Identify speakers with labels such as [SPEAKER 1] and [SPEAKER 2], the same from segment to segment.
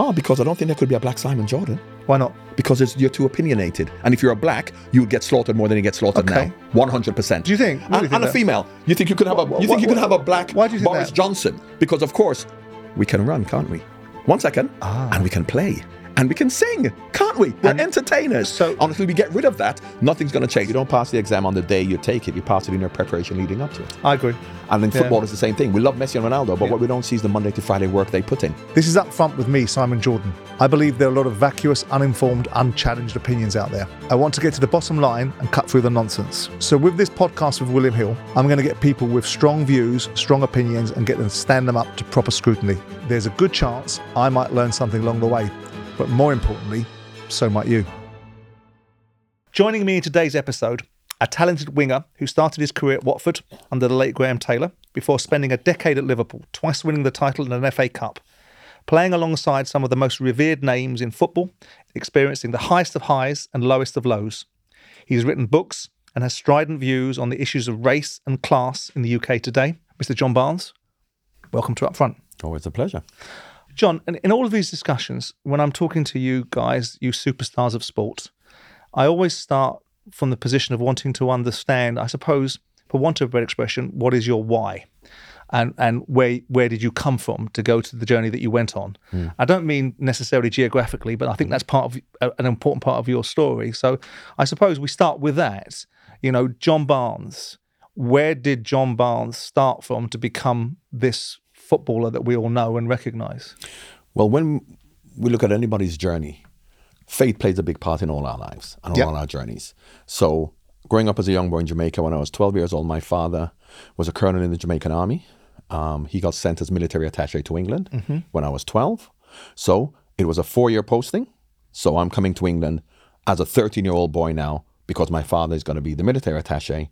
[SPEAKER 1] Oh, because I don't think there could be a black Simon Jordan.
[SPEAKER 2] Why not?
[SPEAKER 1] Because it's, you're too opinionated. And if you're a black, you would get slaughtered more than you get slaughtered
[SPEAKER 2] Okay.
[SPEAKER 1] now. One hundred percent.
[SPEAKER 2] Do you think? You
[SPEAKER 1] And,
[SPEAKER 2] think
[SPEAKER 1] and a female. You think you could have a you think you could have a black
[SPEAKER 2] why do you think
[SPEAKER 1] Boris
[SPEAKER 2] that?
[SPEAKER 1] Johnson? Because of course, we can run, can't we? One second.
[SPEAKER 2] Ah.
[SPEAKER 1] And we can play. And we can sing, can't we? We're
[SPEAKER 2] And-
[SPEAKER 1] entertainers.
[SPEAKER 2] so-
[SPEAKER 1] until we get rid of that, nothing's going to change. You don't pass the exam on the day you take it. You pass it in your preparation leading up to it.
[SPEAKER 2] I agree.
[SPEAKER 1] And in
[SPEAKER 2] Yeah.
[SPEAKER 1] football, it's the same thing. We love Messi and Ronaldo, but
[SPEAKER 2] Yeah.
[SPEAKER 1] what we don't see is the Monday to Friday work they put in.
[SPEAKER 2] This is up front with me, Simon Jordan. I believe there are a lot of vacuous, uninformed, unchallenged opinions out there. I want to get to the bottom line and cut through the nonsense. So, with this podcast with William Hill, I'm going to get people with strong views, strong opinions, and get them to stand them up to proper scrutiny. There's a good chance I might learn something along the way, but more importantly, so might you. Joining me in today's episode, a talented winger who started his career at Watford under the late Graham Taylor before spending a decade at Liverpool, twice winning the title in an FA Cup, playing alongside some of the most revered names in football, experiencing the highest of highs and lowest of lows. He's written books and has strident views on the issues of race and class in the UK today. Mr. John Barnes, welcome to Upfront.
[SPEAKER 1] It's a pleasure.
[SPEAKER 2] John, in, in all of these discussions, when I'm talking to you guys, you superstars of sport, I always start from the position of wanting to understand, I suppose, for want of a better expression, what is your why? And and where where did you come from to go to the journey that you went on? I don't mean necessarily geographically, but I think that's part of uh, an important part of your story. So I suppose we start with that. You know, John Barnes. Where did John Barnes start from to become this footballer that we all know and recognise?
[SPEAKER 1] Well, when we look at anybody's journey, faith plays a big part in all our lives and all
[SPEAKER 2] Yep.
[SPEAKER 1] our journeys. So, growing up as a young boy in Jamaica, when I was 12 years old, my father was a colonel in the Jamaican army. Um, he got sent as military attaché to England when I was 12. So, it was a four year posting. So, I'm coming to England as a 13 year old boy now because my father is going to be the military attaché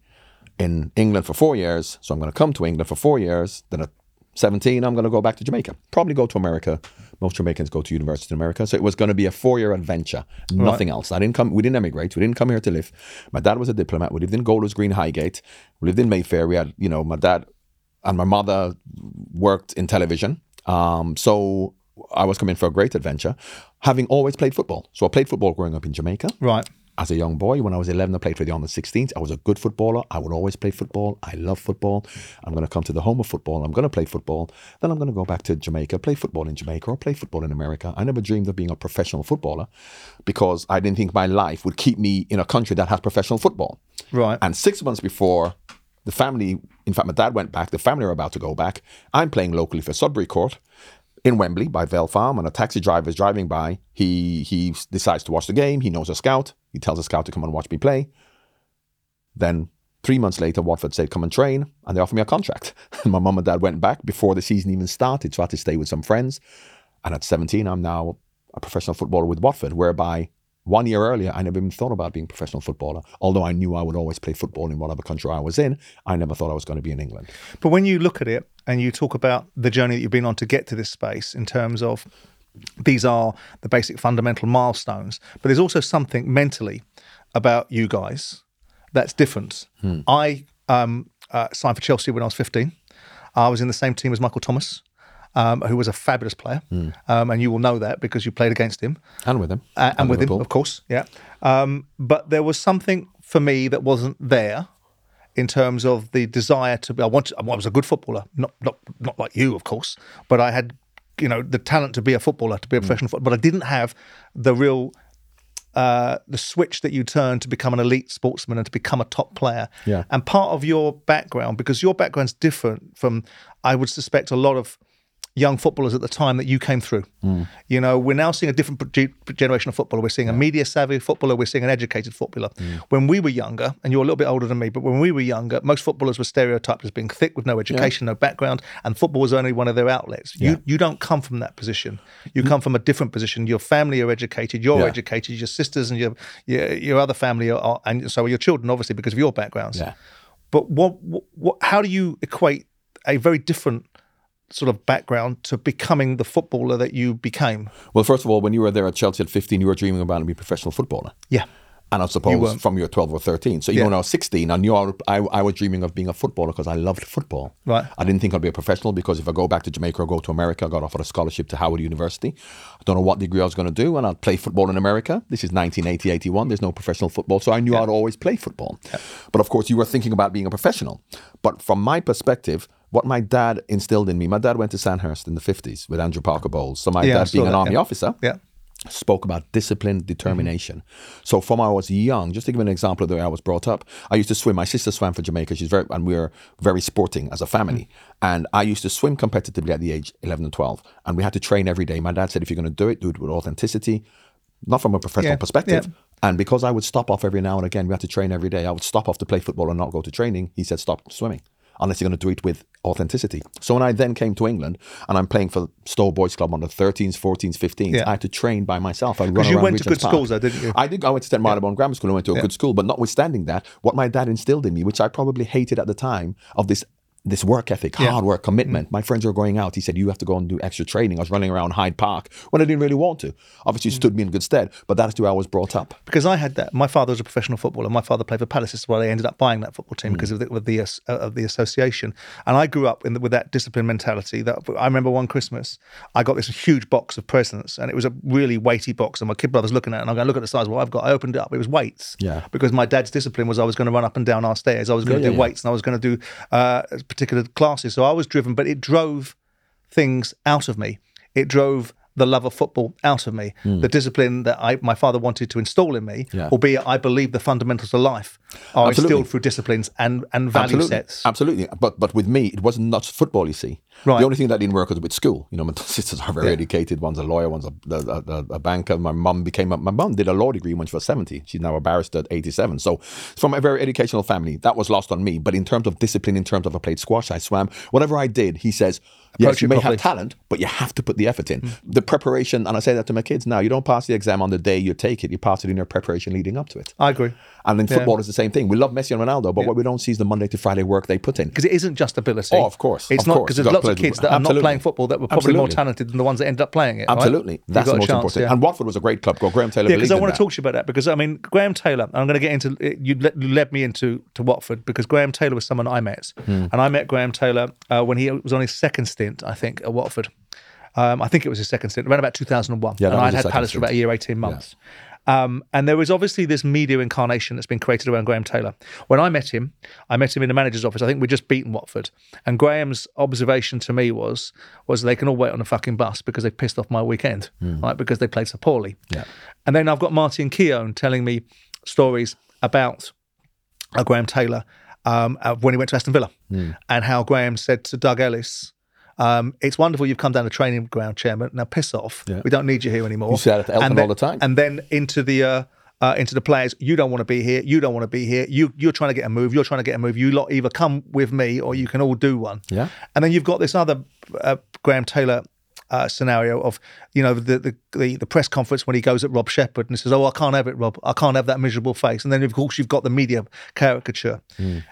[SPEAKER 1] in England for four years. So I'm going to come to England for four years. Then at 17, I'm going to go back to Jamaica. Probably go to America. Most Jamaicans go to university in America. So it was going to be a four year adventure, nothing else. I didn't come, we didn't emigrate. We didn't come here to live. My dad was a diplomat. We lived in Golders Green Highgate. We lived in Mayfair. We had, you know, my dad and my mother worked in television. Um, so I was coming for a great adventure, having always played football. So I played football growing up in Jamaica
[SPEAKER 2] Right.
[SPEAKER 1] As a young boy, when I was 11, I played for the under 16s. I was a good footballer. I would always play football. I love football. I'm going to come to the home of football. I'm going to play football. Then I'm going to go back to Jamaica, play football in Jamaica or play football in America. I never dreamed of being a professional footballer because I didn't think my life would keep me in a country that has professional football.
[SPEAKER 2] Right.
[SPEAKER 1] And six months before the family, in fact, my dad went back, the family are about to go back. I'm playing locally for Sudbury Court in Wembley by Vale Farm, and a taxi driver is driving by. He he decides to watch the game. He knows a scout. He tells a scout to come and watch me play. Then three months later, Watford said, "Come and train," and they offered me a contract. And my mum and dad went back before the season even started, so I had to stay with some friends. And at 17, I'm now a professional footballer with Watford, whereby one year earlier, I never even thought about being a professional footballer. Although I knew I would always play football in whatever country I was in, I never thought I was going to be in England.
[SPEAKER 2] But when you look at it and you talk about the journey that you've been on to get to this space in terms of these are the basic fundamental milestones, but there's also something mentally about you guys that's different. I um, uh, signed for Chelsea when I was 15. I was in the same team as Michael Thomas, um, who was a fabulous player. Um, and you will know that because you played against him
[SPEAKER 1] And with him.
[SPEAKER 2] uh, and
[SPEAKER 1] At
[SPEAKER 2] with him, of course, yeah. Um, but there was something for me that wasn't there in terms of the desire to be. I wanted. I was a good footballer, not not not like you, of course, but I had, you know, the talent to be a footballer, to be a
[SPEAKER 1] Mm.
[SPEAKER 2] professional footballer. But I didn't have the real. Uh, the switch that you turn to become an elite sportsman and to become a top player.
[SPEAKER 1] Yeah.
[SPEAKER 2] And part of your background, because your background's different from, I would suspect, a lot of young footballers at the time that you came through. Hmm. You know, we're now seeing a different ge- generation of footballer. We're seeing a media savvy footballer. We're seeing an educated footballer. Hmm. When we were younger, and you're a little bit older than me, but when we were younger, most footballers were stereotyped as being thick with no education, no background, and football was only one of their outlets. You you don't come from that position. You hmm. come from a different position. Your family are educated. You're
[SPEAKER 1] Yeah.
[SPEAKER 2] educated. Your sisters and your your, your other family are, and so are your children, obviously, because of your backgrounds.
[SPEAKER 1] Yeah.
[SPEAKER 2] But what, what, what how do you equate a very different sort of background to becoming the footballer that you became?
[SPEAKER 1] Well, first of all, when you were there at Chelsea at 15, you were dreaming about being a professional footballer.
[SPEAKER 2] Yeah.
[SPEAKER 1] And I suppose
[SPEAKER 2] weren't.
[SPEAKER 1] from your 12 or 13. So even
[SPEAKER 2] Yeah.
[SPEAKER 1] when I was 16, I knew I, I, I was dreaming of being a footballer because I loved football.
[SPEAKER 2] Right.
[SPEAKER 1] I didn't think I'd be a professional because if I go back to Jamaica or go to America, I got offered a scholarship to Howard University. I don't know what degree I was going to do, and I'd play football in America. This is 1980, 81. There's no professional football, so I knew I'd always play football. But of course, you were thinking about being a professional. But from my perspective, what my dad instilled in me, my dad went to Sandhurst in the 50s with Andrew Parker Bowles. So my
[SPEAKER 2] Yeah,
[SPEAKER 1] dad being an
[SPEAKER 2] that,
[SPEAKER 1] army
[SPEAKER 2] yeah.
[SPEAKER 1] officer,
[SPEAKER 2] Yeah.
[SPEAKER 1] spoke about discipline, mm-hmm. determination. So from I was young, just to give an example of the way I was brought up, I used to swim. My sister swam for Jamaica. She's very, and we were very sporting as a family. Mm. And I used to swim competitively at the age 11 and 12. And we had to train every day. My dad said, if you're going to do it, do it with authenticity, not from a professional
[SPEAKER 2] Yeah,
[SPEAKER 1] perspective.
[SPEAKER 2] yeah.
[SPEAKER 1] And because I would stop off every now and again, we had to train every day. I would stop off to play football and not go to training. He said, stop swimming unless you're going to do it with authenticity. So when I then came to England and I'm playing for Stowe Boys Club on the 13s, 14s, 15s,
[SPEAKER 2] Yeah.
[SPEAKER 1] I had to train by myself. I
[SPEAKER 2] Because you went to good
[SPEAKER 1] Park.
[SPEAKER 2] schools, though, didn't you?
[SPEAKER 1] I did. I went to St. Marylebone Grammar School and went to a good school. But notwithstanding that, what my dad instilled in me, which I probably hated at the time, of this this work ethic,
[SPEAKER 2] Yeah. Mm.
[SPEAKER 1] hard work, commitment. My friends were going out. He said, "You have to go and do extra training." I was running around Hyde Park when I didn't really want to. Obviously,
[SPEAKER 2] Mm.
[SPEAKER 1] stood me in good stead. But that's the way I was brought up.
[SPEAKER 2] because I had that. My father was a professional footballer. My father played for Palace. This is why they ended up buying that football team because of the, with the uh, of the association. And I grew up in the, with that discipline mentality. That I remember one Christmas, I got this huge box of presents, and it was a really weighty box. And my kid brother's looking at it, and I'm going, to "Look at the size." Well, I've got. I opened it up. It was weights.
[SPEAKER 1] Yeah.
[SPEAKER 2] Because my dad's discipline was I was going to run up and down our stairs. I was going to
[SPEAKER 1] Yeah,
[SPEAKER 2] do weights, and I was going to do uh, particular classes. So I was driven, but it drove things out of me. It drove the love of football out of me. Hmm. The discipline that I, my father wanted to install in me.
[SPEAKER 1] Yeah.
[SPEAKER 2] albeit I believe the fundamentals of life are
[SPEAKER 1] Absolutely.
[SPEAKER 2] instilled through disciplines and, and value
[SPEAKER 1] Absolutely.
[SPEAKER 2] sets.
[SPEAKER 1] Absolutely. But but with me, it wasn't not football. You see,
[SPEAKER 2] Right.
[SPEAKER 1] the only thing that didn't work was with school. You know, my sisters are very educated. One's a lawyer. One's a, a, a, a banker. My mum became a, my mum did a law degree when she was seventy. She's now a barrister at eighty-seven. So from a very educational family, that was lost on me. But in terms of discipline, in terms of I played squash, I swam, whatever I did, he says. Yes, you may
[SPEAKER 2] properly.
[SPEAKER 1] have talent, but you have to put the effort in. The preparation, and I say that to my kids now, you don't pass the exam on the day you take it, you pass it in your preparation leading up to it.
[SPEAKER 2] I agree.
[SPEAKER 1] And in football, it's the same thing. We love Messi and Ronaldo, but what we don't see is the Monday to Friday work they put in.
[SPEAKER 2] Because it isn't just ability.
[SPEAKER 1] Oh, of course,
[SPEAKER 2] It's
[SPEAKER 1] of
[SPEAKER 2] not because there's lots of kids that are not playing football that were probably more talented than the ones that ended up playing it.
[SPEAKER 1] Absolutely.
[SPEAKER 2] You've
[SPEAKER 1] the most
[SPEAKER 2] chance,
[SPEAKER 1] important.
[SPEAKER 2] yeah.
[SPEAKER 1] And Watford was a great club. Go Graham Taylor.
[SPEAKER 2] Yeah, because I want to talk to you about that because I mean Graham Taylor. I'm going to get into you. Led, you led me into to Watford because Graham Taylor was someone I met,
[SPEAKER 1] Hmm.
[SPEAKER 2] and I met Graham Taylor uh, when he was on his second stint, I think, at Watford. Um, I think it was his second stint, around about 2001.
[SPEAKER 1] Yeah,
[SPEAKER 2] and I'd had Palace for about a year, 18 months. Um, and there was obviously this media incarnation that's been created around Graham Taylor. When I met him, I met him in the manager's office. I think we'd just beaten Watford. And Graham's observation to me was was they can all wait on a fucking bus because they pissed off my weekend, right? Because they played so poorly.
[SPEAKER 1] Yeah.
[SPEAKER 2] And then I've got Martin Keown telling me stories about uh, Graham Taylor um, uh, when he went to Aston Villa and how Graham said to Doug Ellis, um, it's wonderful you've come down to training ground, chairman. Now piss off.
[SPEAKER 1] Yeah.
[SPEAKER 2] We don't need you here anymore.
[SPEAKER 1] You say that to Elton
[SPEAKER 2] And then-
[SPEAKER 1] all the time.
[SPEAKER 2] And then into the uh, uh, into the players, you don't want to be here. You don't want to be here. You you're trying to get a move. You're trying to get a move. You lot either come with me or you can all do one.
[SPEAKER 1] Yeah.
[SPEAKER 2] And then you've got this other uh, Graham Taylor uh, scenario of you know the, the the the press conference when he goes at Rob Shepherd and says, "Oh, I can't have it, Rob. I can't have that miserable face." And then of course you've got the media caricature.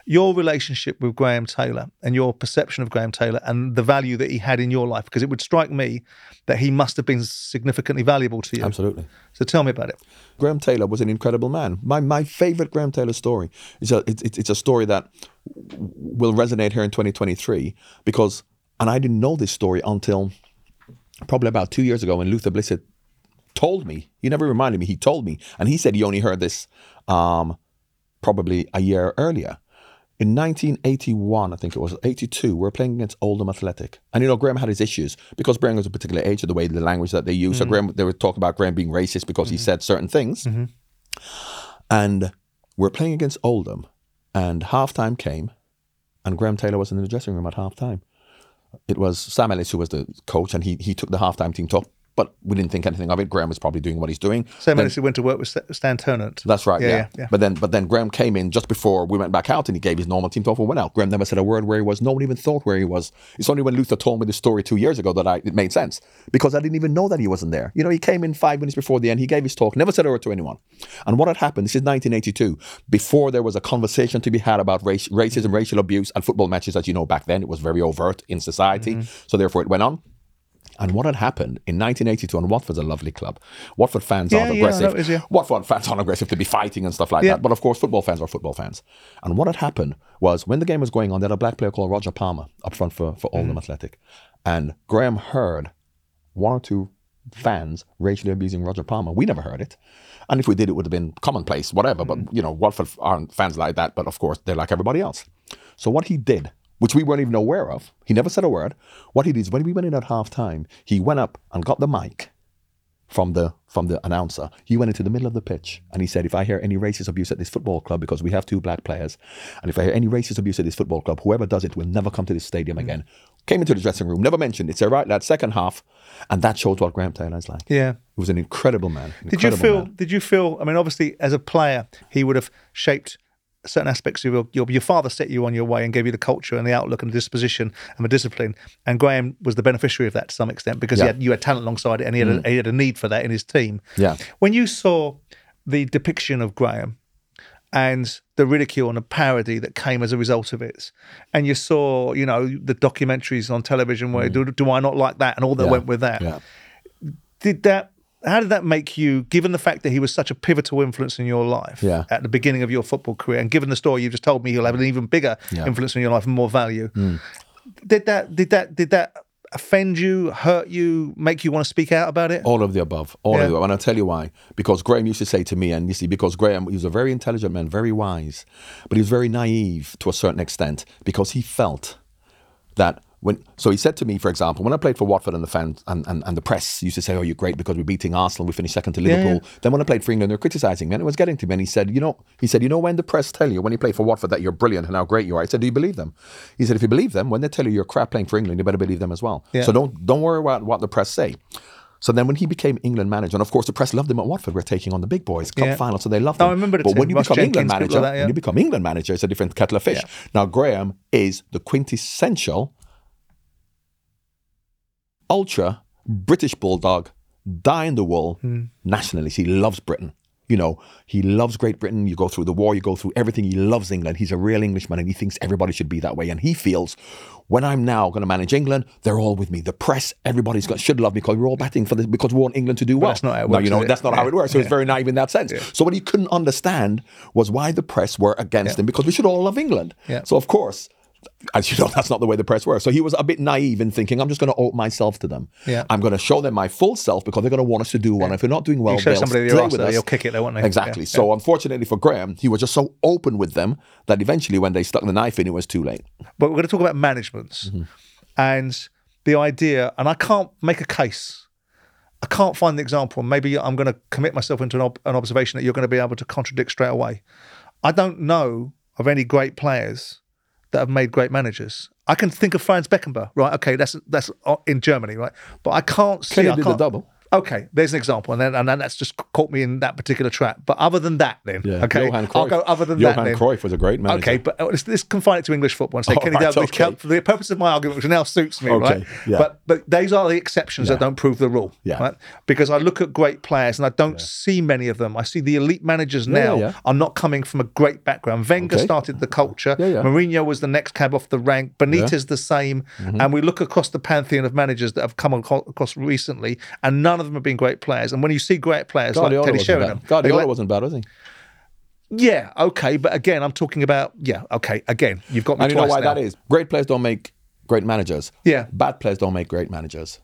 [SPEAKER 2] Your relationship with Graham Taylor and your perception of Graham Taylor and the value that he had in your life, because it would strike me that he must have been significantly valuable to you.
[SPEAKER 1] Absolutely.
[SPEAKER 2] So tell me about it.
[SPEAKER 1] Graham Taylor was an incredible man. My my favorite Graham Taylor story is a it's, it's it's a story that will resonate here in 2023 because and I didn't know this story until probably about two years ago when Luther Blissett told me. He never reminded me. He told me, and he said he only heard this um, probably a year earlier. In 1981, I think it was 82, we were playing against Oldham Athletic. And you know, Graham had his issues because Graham was a particular age of the way the language that they use. So mm-hmm. Graham, they were talking about Graham being racist because he mm-hmm. said certain things. Mm-hmm. And we're playing against Oldham, and halftime came, and Graham Taylor was in the dressing room at halftime. It was Sam Ellis who was the coach, and he he took the halftime team talk, but we didn't think anything of it. Graham was probably doing what he's doing.
[SPEAKER 2] Sam
[SPEAKER 1] Then-
[SPEAKER 2] Ellis went to work with Stan Ternent.
[SPEAKER 1] that's right.
[SPEAKER 2] Yeah,
[SPEAKER 1] Yeah,
[SPEAKER 2] yeah, yeah.
[SPEAKER 1] But then, but then Graham came in just before we went back out, and he gave his normal team talk and went out. Graham never said a word where he was. No one even thought where he was. It's only when Luther told me the story two years ago that I it made sense because I didn't even know that he wasn't there. You know, he came in five minutes before the end. He gave his talk, never said a word to anyone. And what had happened? This is 1982. Before there was a conversation to be had about race, racism, racial abuse, and football matches. As you know, back then it was very overt in society. Mm-hmm. So therefore, it went on. And what had happened in 1982, and Watford's a lovely club. Watford fans
[SPEAKER 2] Yeah,
[SPEAKER 1] aren't
[SPEAKER 2] yeah,
[SPEAKER 1] aggressive.
[SPEAKER 2] is, yeah.
[SPEAKER 1] Watford fans aren't aggressive to be fighting and stuff like that. But of course, football fans are football fans. And what had happened was when the game was going on, they had a black player called Roger Palmer up front for, for Oldham mm. Athletic. And Graham heard one or two fans racially abusing Roger Palmer. We never heard it. And if we did, it would have been commonplace, whatever. But, mm. you know, Watford aren't fans like that. But of course, they're like everybody else. So what he did, which we weren't even aware of, he never said a word. What he did is when we went in at half time, he went up and got the mic from the from the announcer. He went into the middle of the pitch and he said, "If I hear any racist abuse at this football club, because we have two black players, and if I hear any racist abuse at this football club, whoever does it will never come to this stadium mm. again." Came into the dressing room, never mentioned. It's a right that second half, and that shows what Graham Taylor is like.
[SPEAKER 2] Yeah.
[SPEAKER 1] He was an incredible man.
[SPEAKER 2] Did you feel?
[SPEAKER 1] man.
[SPEAKER 2] Did you feel? I mean, obviously, as a player, he would have shaped certain aspects of your, your your father set you on your way and gave you the culture and the outlook and the disposition and the discipline. And Graham was the beneficiary of that to some extent because he had, you had talent alongside it and he had, a, he had a need for that in his team.
[SPEAKER 1] Yeah.
[SPEAKER 2] When you saw the depiction of Graham and the ridicule and the parody that came as a result of it, and you saw, you know, the documentaries on television where do, do I not like that and all that
[SPEAKER 1] Mm. Yeah.
[SPEAKER 2] went with that
[SPEAKER 1] Yeah.
[SPEAKER 2] did that how did that make you given the fact that he was such a pivotal influence in your life
[SPEAKER 1] Yeah.
[SPEAKER 2] at the beginning of your football career and given the story you just told me he'll have an even bigger
[SPEAKER 1] Yeah.
[SPEAKER 2] Influence in your life and more value hmm. did that did that did that offend you hurt you make you want to speak out about it
[SPEAKER 1] All of the above. All
[SPEAKER 2] Yeah.
[SPEAKER 1] of the above. And I'll tell you why. Because Graham used to say to me, and you see, because Graham, he was a very intelligent man, very wise, but he was very naive to a certain extent because he felt that when, so he said to me, for example, when I played for Watford and the fans and, and, and the press used to say, oh, you're great because we're beating Arsenal, we finished second to Liverpool.
[SPEAKER 2] yeah.
[SPEAKER 1] Then when I played for England, they were criticizing me and it was getting to me. And he said, you know, he said, you know, when the press tell you, when you play for Watford, that you're brilliant and how great you are, I said, do you believe them? He said, if you believe them, when they tell you you're crap playing for England, you better believe them as well.
[SPEAKER 2] Yeah.
[SPEAKER 1] So don't, don't worry about what the press say. So then when he became England manager, and of course the press loved him at Watford, we're taking on the big boys, cup
[SPEAKER 2] Yeah.
[SPEAKER 1] final, so they loved him.
[SPEAKER 2] I remember
[SPEAKER 1] But when you
[SPEAKER 2] Ross
[SPEAKER 1] become England
[SPEAKER 2] Jenkins, people
[SPEAKER 1] manager,
[SPEAKER 2] like that, yeah.
[SPEAKER 1] when you become England manager, it's a different kettle of fish. Now Graham is the quintessential ultra British bulldog, die in the wool
[SPEAKER 2] Hmm.
[SPEAKER 1] nationalist. He loves Britain. You know, he loves Great Britain. You go through the war, you go through everything. He loves England. He's a real Englishman and he thinks everybody should be that way. And he feels when I'm now going to manage England, they're all with me. The press, everybody's got, should love me because we're all batting for this because we want England to do well.
[SPEAKER 2] that's not how it
[SPEAKER 1] No,
[SPEAKER 2] works,
[SPEAKER 1] you know,
[SPEAKER 2] it?
[SPEAKER 1] that's not how it works. So it's very naive in that sense. So what he couldn't understand was why the press were against him because we should all love England. So of course, as you know, that's not the way the press works. So he was a bit naive in thinking, I'm just going to open myself to them.
[SPEAKER 2] Yeah.
[SPEAKER 1] I'm going to show them my full self because they're going to want us to do well. And if we're not doing well,
[SPEAKER 2] You show
[SPEAKER 1] they'll
[SPEAKER 2] somebody
[SPEAKER 1] stay
[SPEAKER 2] your
[SPEAKER 1] with
[SPEAKER 2] arse,
[SPEAKER 1] us.
[SPEAKER 2] they'll kick it, though, won't they?
[SPEAKER 1] Exactly.
[SPEAKER 2] Yeah,
[SPEAKER 1] So unfortunately for Graham, he was just so open with them that eventually, when they stuck the knife in, it was too late.
[SPEAKER 2] but we're going to talk about managements
[SPEAKER 1] Mm-hmm.
[SPEAKER 2] and the idea and i can't make a case i can't find the example maybe i'm going to commit myself into an, ob- an observation that you're going to be able to contradict straight away i don't know of any great players that have made great managers. I can think of franz beckenbauer right? Okay that's that's in germany right? But i can't see
[SPEAKER 1] Kenny
[SPEAKER 2] I
[SPEAKER 1] did the double.
[SPEAKER 2] Okay, there's an example, and then and then that's just caught me in that particular trap. But other than that, then yeah. okay,
[SPEAKER 1] Johan
[SPEAKER 2] I'll
[SPEAKER 1] Cruyff.
[SPEAKER 2] go other than
[SPEAKER 1] Johan
[SPEAKER 2] that.
[SPEAKER 1] Cruyff was a great manager.
[SPEAKER 2] Okay, but let's, let's confine it to English football and say
[SPEAKER 1] All
[SPEAKER 2] Kenny
[SPEAKER 1] right,
[SPEAKER 2] Dalglish.
[SPEAKER 1] okay.
[SPEAKER 2] For the purpose of my argument, which now suits me,
[SPEAKER 1] Okay,
[SPEAKER 2] right?
[SPEAKER 1] yeah.
[SPEAKER 2] But but those are the exceptions that don't prove the rule,
[SPEAKER 1] Yeah.
[SPEAKER 2] right? Because I look at great players and I don't see many of them. I see the elite managers
[SPEAKER 1] Yeah,
[SPEAKER 2] now
[SPEAKER 1] yeah, yeah.
[SPEAKER 2] are not coming from a great background. Wenger
[SPEAKER 1] Okay.
[SPEAKER 2] started the culture.
[SPEAKER 1] Yeah, yeah.
[SPEAKER 2] Mourinho was the next cab off the rank. Benitez the same.
[SPEAKER 1] Mm-hmm.
[SPEAKER 2] And we look across the pantheon of managers that have come across recently, and none of them have been great players. And when you see great players
[SPEAKER 1] Guardiola
[SPEAKER 2] like Teddy Sheringham,
[SPEAKER 1] bad. Guardiola
[SPEAKER 2] let-
[SPEAKER 1] wasn't bad, was he?
[SPEAKER 2] yeah, okay, but again, I'm talking about yeah, okay, again, you've got me
[SPEAKER 1] And you know why
[SPEAKER 2] now.
[SPEAKER 1] that is? Great players don't make great managers.
[SPEAKER 2] Yeah.
[SPEAKER 1] Bad players don't make great managers.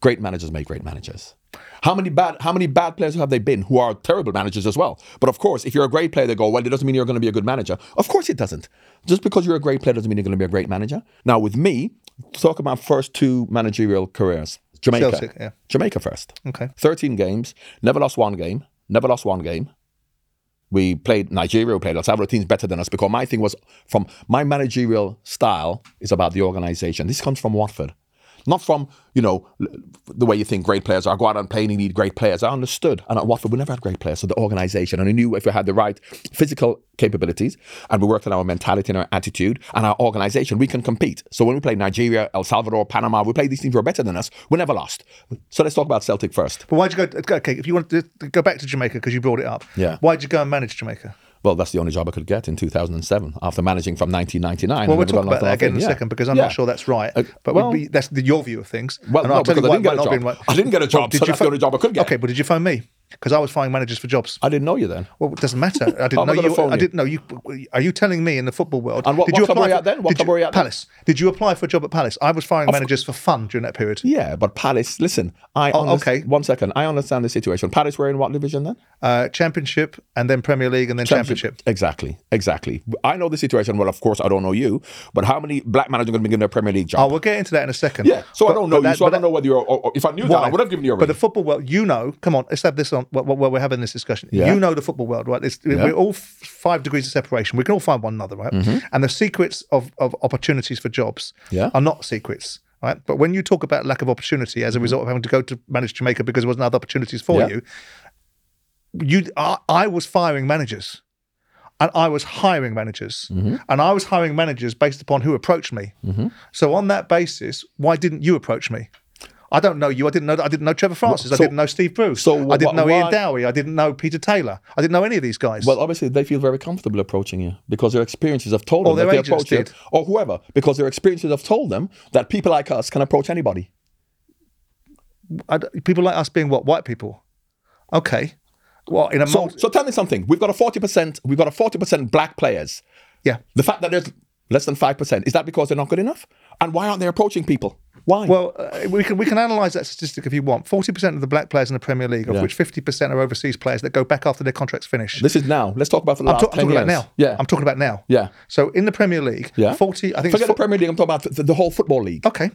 [SPEAKER 1] Great managers make great managers. How many bad how many bad players have they been who are terrible managers as well? But of course, if you're a great player, they go, well, it doesn't mean you're going to be a good manager. Of course it doesn't. Just because you're a great player doesn't mean you're going to be a great manager. Now, with me, talk about first two managerial careers. Jamaica.
[SPEAKER 2] Celtic, yeah.
[SPEAKER 1] Jamaica first.
[SPEAKER 2] Okay.
[SPEAKER 1] 13 games, never lost one game, never lost one game. We played Nigeria, we played El Salvador teams better than us because my thing was from my managerial style is about the organization. This comes from Watford. Not from, you know, the way you think great players are. Go out and play and you need great players. I understood. And at Watford, we never had great players. So the organization, and I knew if we had the right physical capabilities and we worked on our mentality and our attitude and our organization, we can compete. So when we played Nigeria, El Salvador, Panama, we played these teams who are better than us. We never lost. So let's talk about Celtic first.
[SPEAKER 2] But why'd you go? Okay, if you want to go back to Jamaica because you brought it up,
[SPEAKER 1] Yeah.
[SPEAKER 2] Why'd you go and manage Jamaica?
[SPEAKER 1] Well, that's the only job I could get in 2007 after managing from 1999.
[SPEAKER 2] Well, we'll talk about that again in a
[SPEAKER 1] yeah.
[SPEAKER 2] second because I'm
[SPEAKER 1] Yeah.
[SPEAKER 2] not sure that's right.
[SPEAKER 1] Uh,
[SPEAKER 2] but
[SPEAKER 1] well-
[SPEAKER 2] we, that's the, your view of things.
[SPEAKER 1] Well,
[SPEAKER 2] and
[SPEAKER 1] no,
[SPEAKER 2] I'll tell you
[SPEAKER 1] because I didn't get a job.
[SPEAKER 2] be right.
[SPEAKER 1] I didn't get a job, so
[SPEAKER 2] you
[SPEAKER 1] that's the only job I could get.
[SPEAKER 2] Okay, but did you phone me? Because I was finding managers for jobs.
[SPEAKER 1] I didn't know you then.
[SPEAKER 2] Well, it doesn't matter. I didn't know you. I didn't know you. Are you telling me in the football world?
[SPEAKER 1] And what-
[SPEAKER 2] did
[SPEAKER 1] what
[SPEAKER 2] you
[SPEAKER 1] club were you
[SPEAKER 2] for-
[SPEAKER 1] at then? What
[SPEAKER 2] did
[SPEAKER 1] club
[SPEAKER 2] you-
[SPEAKER 1] were you at then?
[SPEAKER 2] Palace. Did you apply for a job at Palace? I was firing managers for fun during that period.
[SPEAKER 1] Yeah, but Palace, listen, I
[SPEAKER 2] Oh, okay.
[SPEAKER 1] One second. I understand the situation. Palace were in what division then?
[SPEAKER 2] Uh, championship and then Premier League and then championship.
[SPEAKER 1] Exactly, exactly. I know the situation. Well, of course, I don't know you, but how many black managers are going to be given a Premier League
[SPEAKER 2] Oh,
[SPEAKER 1] job?
[SPEAKER 2] we'll get into that in a second.
[SPEAKER 1] yeah, so I don't know you,
[SPEAKER 2] that-
[SPEAKER 1] so I don't
[SPEAKER 2] that-
[SPEAKER 1] know whether you're. Or, or- if I knew that, I would have given you a
[SPEAKER 2] But the football world, you know, come on, let's have this on while while we're having this discussion.
[SPEAKER 1] Yeah.
[SPEAKER 2] You know the football world, right?
[SPEAKER 1] Yeah.
[SPEAKER 2] We're all f- five degrees of separation. We can all find one another, right? And the secrets of, of opportunities for jobs
[SPEAKER 1] Mm-hmm. Yeah.
[SPEAKER 2] are not secrets, right? But when you talk about lack of opportunity as a result of having to go to manage Jamaica because there wasn't other opportunities for
[SPEAKER 1] Mm-hmm.
[SPEAKER 2] You, you, I, I was firing managers. And I was hiring managers,
[SPEAKER 1] Mm-hmm.
[SPEAKER 2] and I was hiring managers based upon who approached me. So on that basis, why didn't you approach me? I don't know you. I didn't know. I didn't know Trevor Francis. I didn't know Steve Bruce.
[SPEAKER 1] so
[SPEAKER 2] I didn't know Ian
[SPEAKER 1] why-
[SPEAKER 2] Dowie. I didn't know Peter Taylor. I didn't know any of these guys.
[SPEAKER 1] Well, obviously, they feel very comfortable approaching you because their experiences have told
[SPEAKER 2] Or
[SPEAKER 1] them that they approach you, or whoever, because their experiences have told them that people like us can approach anybody.
[SPEAKER 2] People like us being what white people. Okay. Well, in a
[SPEAKER 1] So,
[SPEAKER 2] multi-
[SPEAKER 1] so tell me something. We've got a forty percent. We've got a forty percent black players.
[SPEAKER 2] yeah.
[SPEAKER 1] The fact that there's less than five percent is that because they're not good enough? And why aren't they approaching people? Why?
[SPEAKER 2] Well, uh, we can we can analyse that statistic if you want. Forty percent of the black players in the Premier League, of
[SPEAKER 1] Yeah.
[SPEAKER 2] which fifty percent are overseas players that go back after their contracts finish.
[SPEAKER 1] this is now. Let's talk about for the
[SPEAKER 2] I'm, ta- I'm talking
[SPEAKER 1] years.
[SPEAKER 2] about now.
[SPEAKER 1] Yeah.
[SPEAKER 2] I'm talking about now.
[SPEAKER 1] Yeah.
[SPEAKER 2] So in the Premier League,
[SPEAKER 1] yeah.
[SPEAKER 2] forty. I think.
[SPEAKER 1] Forget
[SPEAKER 2] it's
[SPEAKER 1] the Premier League. I'm talking about the, the whole football league.
[SPEAKER 2] okay.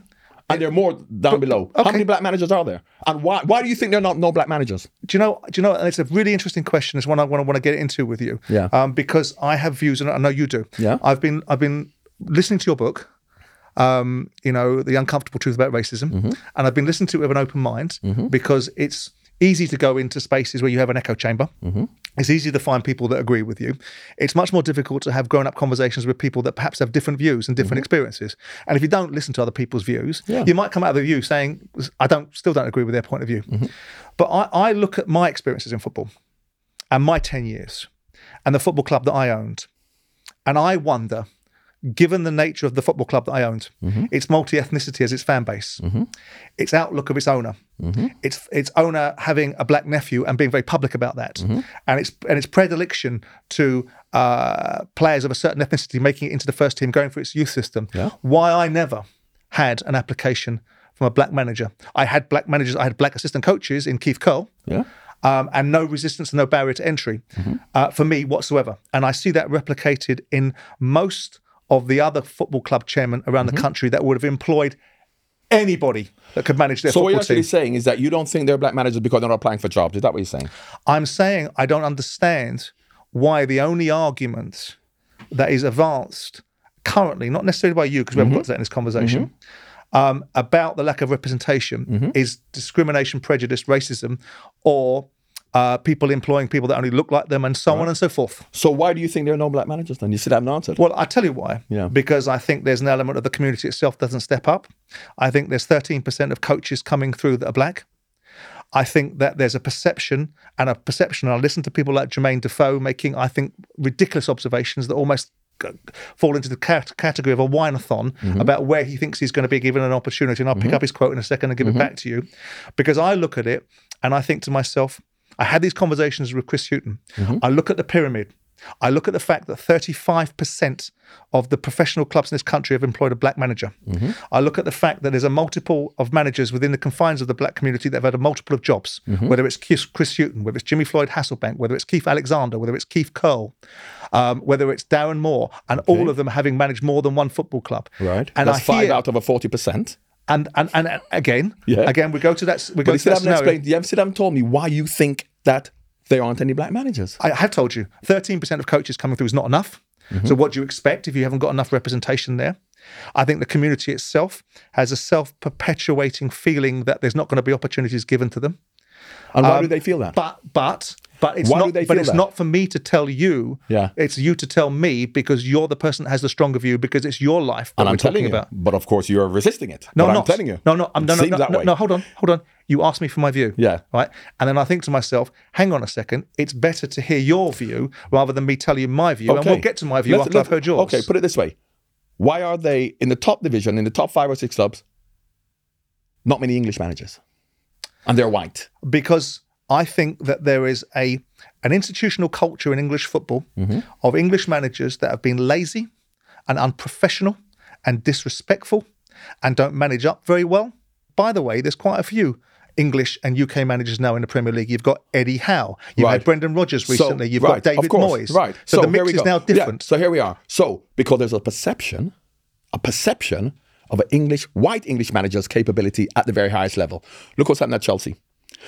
[SPEAKER 1] And there are more down below.
[SPEAKER 2] okay.
[SPEAKER 1] How many black managers are there? And why? Why do you think there are not no black managers?
[SPEAKER 2] Do you know? Do you know? And it's a really interesting question. It's one I want to want to get into with you.
[SPEAKER 1] Yeah.
[SPEAKER 2] Um, because I have views, and I know you do.
[SPEAKER 1] Yeah.
[SPEAKER 2] I've been I've been listening to your book. Um, you know, the uncomfortable truth about racism,
[SPEAKER 1] Mm-hmm.
[SPEAKER 2] and I've been listening to it with an open mind because it's easy to go into spaces where you have an echo chamber.
[SPEAKER 1] Mm-hmm.
[SPEAKER 2] It's easy to find people that agree with you. It's much more difficult to have grown-up conversations with people that perhaps have different views and different experiences. And if you don't listen to other people's views,
[SPEAKER 1] Mm-hmm. Yeah.
[SPEAKER 2] you might come out of the view saying, "I don't, still don't agree with their point of view."
[SPEAKER 1] Mm-hmm.
[SPEAKER 2] But I, I look at my experiences in football and my 10 years and the football club that I owned. And I wonder, given the nature of the football club that I owned, its multi ethnicity as its fan base, its outlook of its owner, its its owner having a black nephew and being very public about that, and its and its predilection to uh, players of a certain ethnicity making it into the first team, going through its youth system.
[SPEAKER 1] Yeah.
[SPEAKER 2] Why I never had an application from a black manager. I had black managers, I had black assistant coaches in Keith Curle
[SPEAKER 1] Yeah.
[SPEAKER 2] um, and no resistance and no barrier to entry uh, for me whatsoever. And I see that replicated in most of the other football club chairmen around the mm-hmm. country that would have employed anybody that could manage their football.
[SPEAKER 1] So what you're actually
[SPEAKER 2] team.
[SPEAKER 1] saying is that you don't think they're black managers because they're not applying for jobs. Is that what you're saying?
[SPEAKER 2] I'm saying I don't understand why the only argument that is advanced currently, not necessarily by you, because we haven't mm-hmm. got to that in this conversation, mm-hmm. um, about the lack of representation is discrimination, prejudice, racism, or uh, people employing people that only look like them, and so on and so forth.
[SPEAKER 1] So why do you think there are no black managers then? You still haven't answered.
[SPEAKER 2] Well, I'll tell you why.
[SPEAKER 1] Yeah.
[SPEAKER 2] Because I think there's an element of the community itself doesn't step up. I think there's 13% of coaches coming through that are black. I think that there's a perception and a perception. And I listen to people like Jermaine Defoe making, I think, ridiculous observations that almost fall into the category of a whine-a-thon mm-hmm. about where he thinks he's going to be given an opportunity. And I'll pick mm-hmm. up his quote in a second and give it mm-hmm. back to you. Because I look at it and I think to myself, I had these conversations with Chris Hughton. Mm-hmm. I look at the pyramid. I look at the fact that 35% of the professional clubs in this country have employed a black manager. Mm-hmm. I look at the fact that there's a multiple of managers within the confines of the black community that have had a multiple of jobs, mm-hmm. whether it's Chris, Hughton, whether it's Jimmy Floyd Hasselbaink, whether it's Keith Alexander, whether it's Keith Curle, um, whether it's Darren Moore, and all of them having managed more than one football club.
[SPEAKER 1] right.
[SPEAKER 2] And
[SPEAKER 1] That's
[SPEAKER 2] I
[SPEAKER 1] five
[SPEAKER 2] hear,
[SPEAKER 1] out of a forty percent.
[SPEAKER 2] And, and and again,
[SPEAKER 1] Yeah.
[SPEAKER 2] again, we go to that. We
[SPEAKER 1] But
[SPEAKER 2] go
[SPEAKER 1] you
[SPEAKER 2] to that
[SPEAKER 1] explained. You haven't told me why you think that there aren't any black managers.
[SPEAKER 2] I have told you, 13% of coaches coming through is not enough. So, mhm. what do you expect if you haven't got enough representation there? I think the community itself has a self perpetuating feeling that there's not going to be opportunities given to them.
[SPEAKER 1] And why do um, they feel that?
[SPEAKER 2] But, but But it's
[SPEAKER 1] Why
[SPEAKER 2] not. but it's
[SPEAKER 1] that?
[SPEAKER 2] not for me to tell you.
[SPEAKER 1] Yeah.
[SPEAKER 2] It's you to tell me because you're the person that has the stronger view because it's your life that
[SPEAKER 1] and
[SPEAKER 2] we're
[SPEAKER 1] I'm
[SPEAKER 2] talking
[SPEAKER 1] you.
[SPEAKER 2] about.
[SPEAKER 1] But of course, you're resisting it.
[SPEAKER 2] No,
[SPEAKER 1] but
[SPEAKER 2] I'm not.
[SPEAKER 1] telling you.
[SPEAKER 2] No, no, I'm, no, no, no,
[SPEAKER 1] that
[SPEAKER 2] no, no, hold on, hold on. You asked me for my view.
[SPEAKER 1] Yeah.
[SPEAKER 2] Right. And then I think to myself, hang on a second, it's better to hear your view rather than me tell you my view. Okay. And we'll get to my view
[SPEAKER 1] Let's-
[SPEAKER 2] after I've heard yours.
[SPEAKER 1] Okay, put it this way. Why are they in the top division, in the top five or six clubs, not many English managers? And they're white.
[SPEAKER 2] because I think that there is a an institutional culture in English football
[SPEAKER 1] Mm-hmm.
[SPEAKER 2] of English managers that have been lazy and unprofessional and disrespectful and don't manage up very well. By the way, there's quite a few English and UK managers now in the Premier League. You've got Eddie Howe. You've
[SPEAKER 1] Right.
[SPEAKER 2] had Brendan Rodgers recently. You've
[SPEAKER 1] right,
[SPEAKER 2] got David
[SPEAKER 1] course,
[SPEAKER 2] Moyes.
[SPEAKER 1] Right.
[SPEAKER 2] So, the mix is now
[SPEAKER 1] Yeah,
[SPEAKER 2] different.
[SPEAKER 1] so here we are. So because there's a perception, a perception of an English, white English manager's capability at the very highest level. Look what's happened at Chelsea.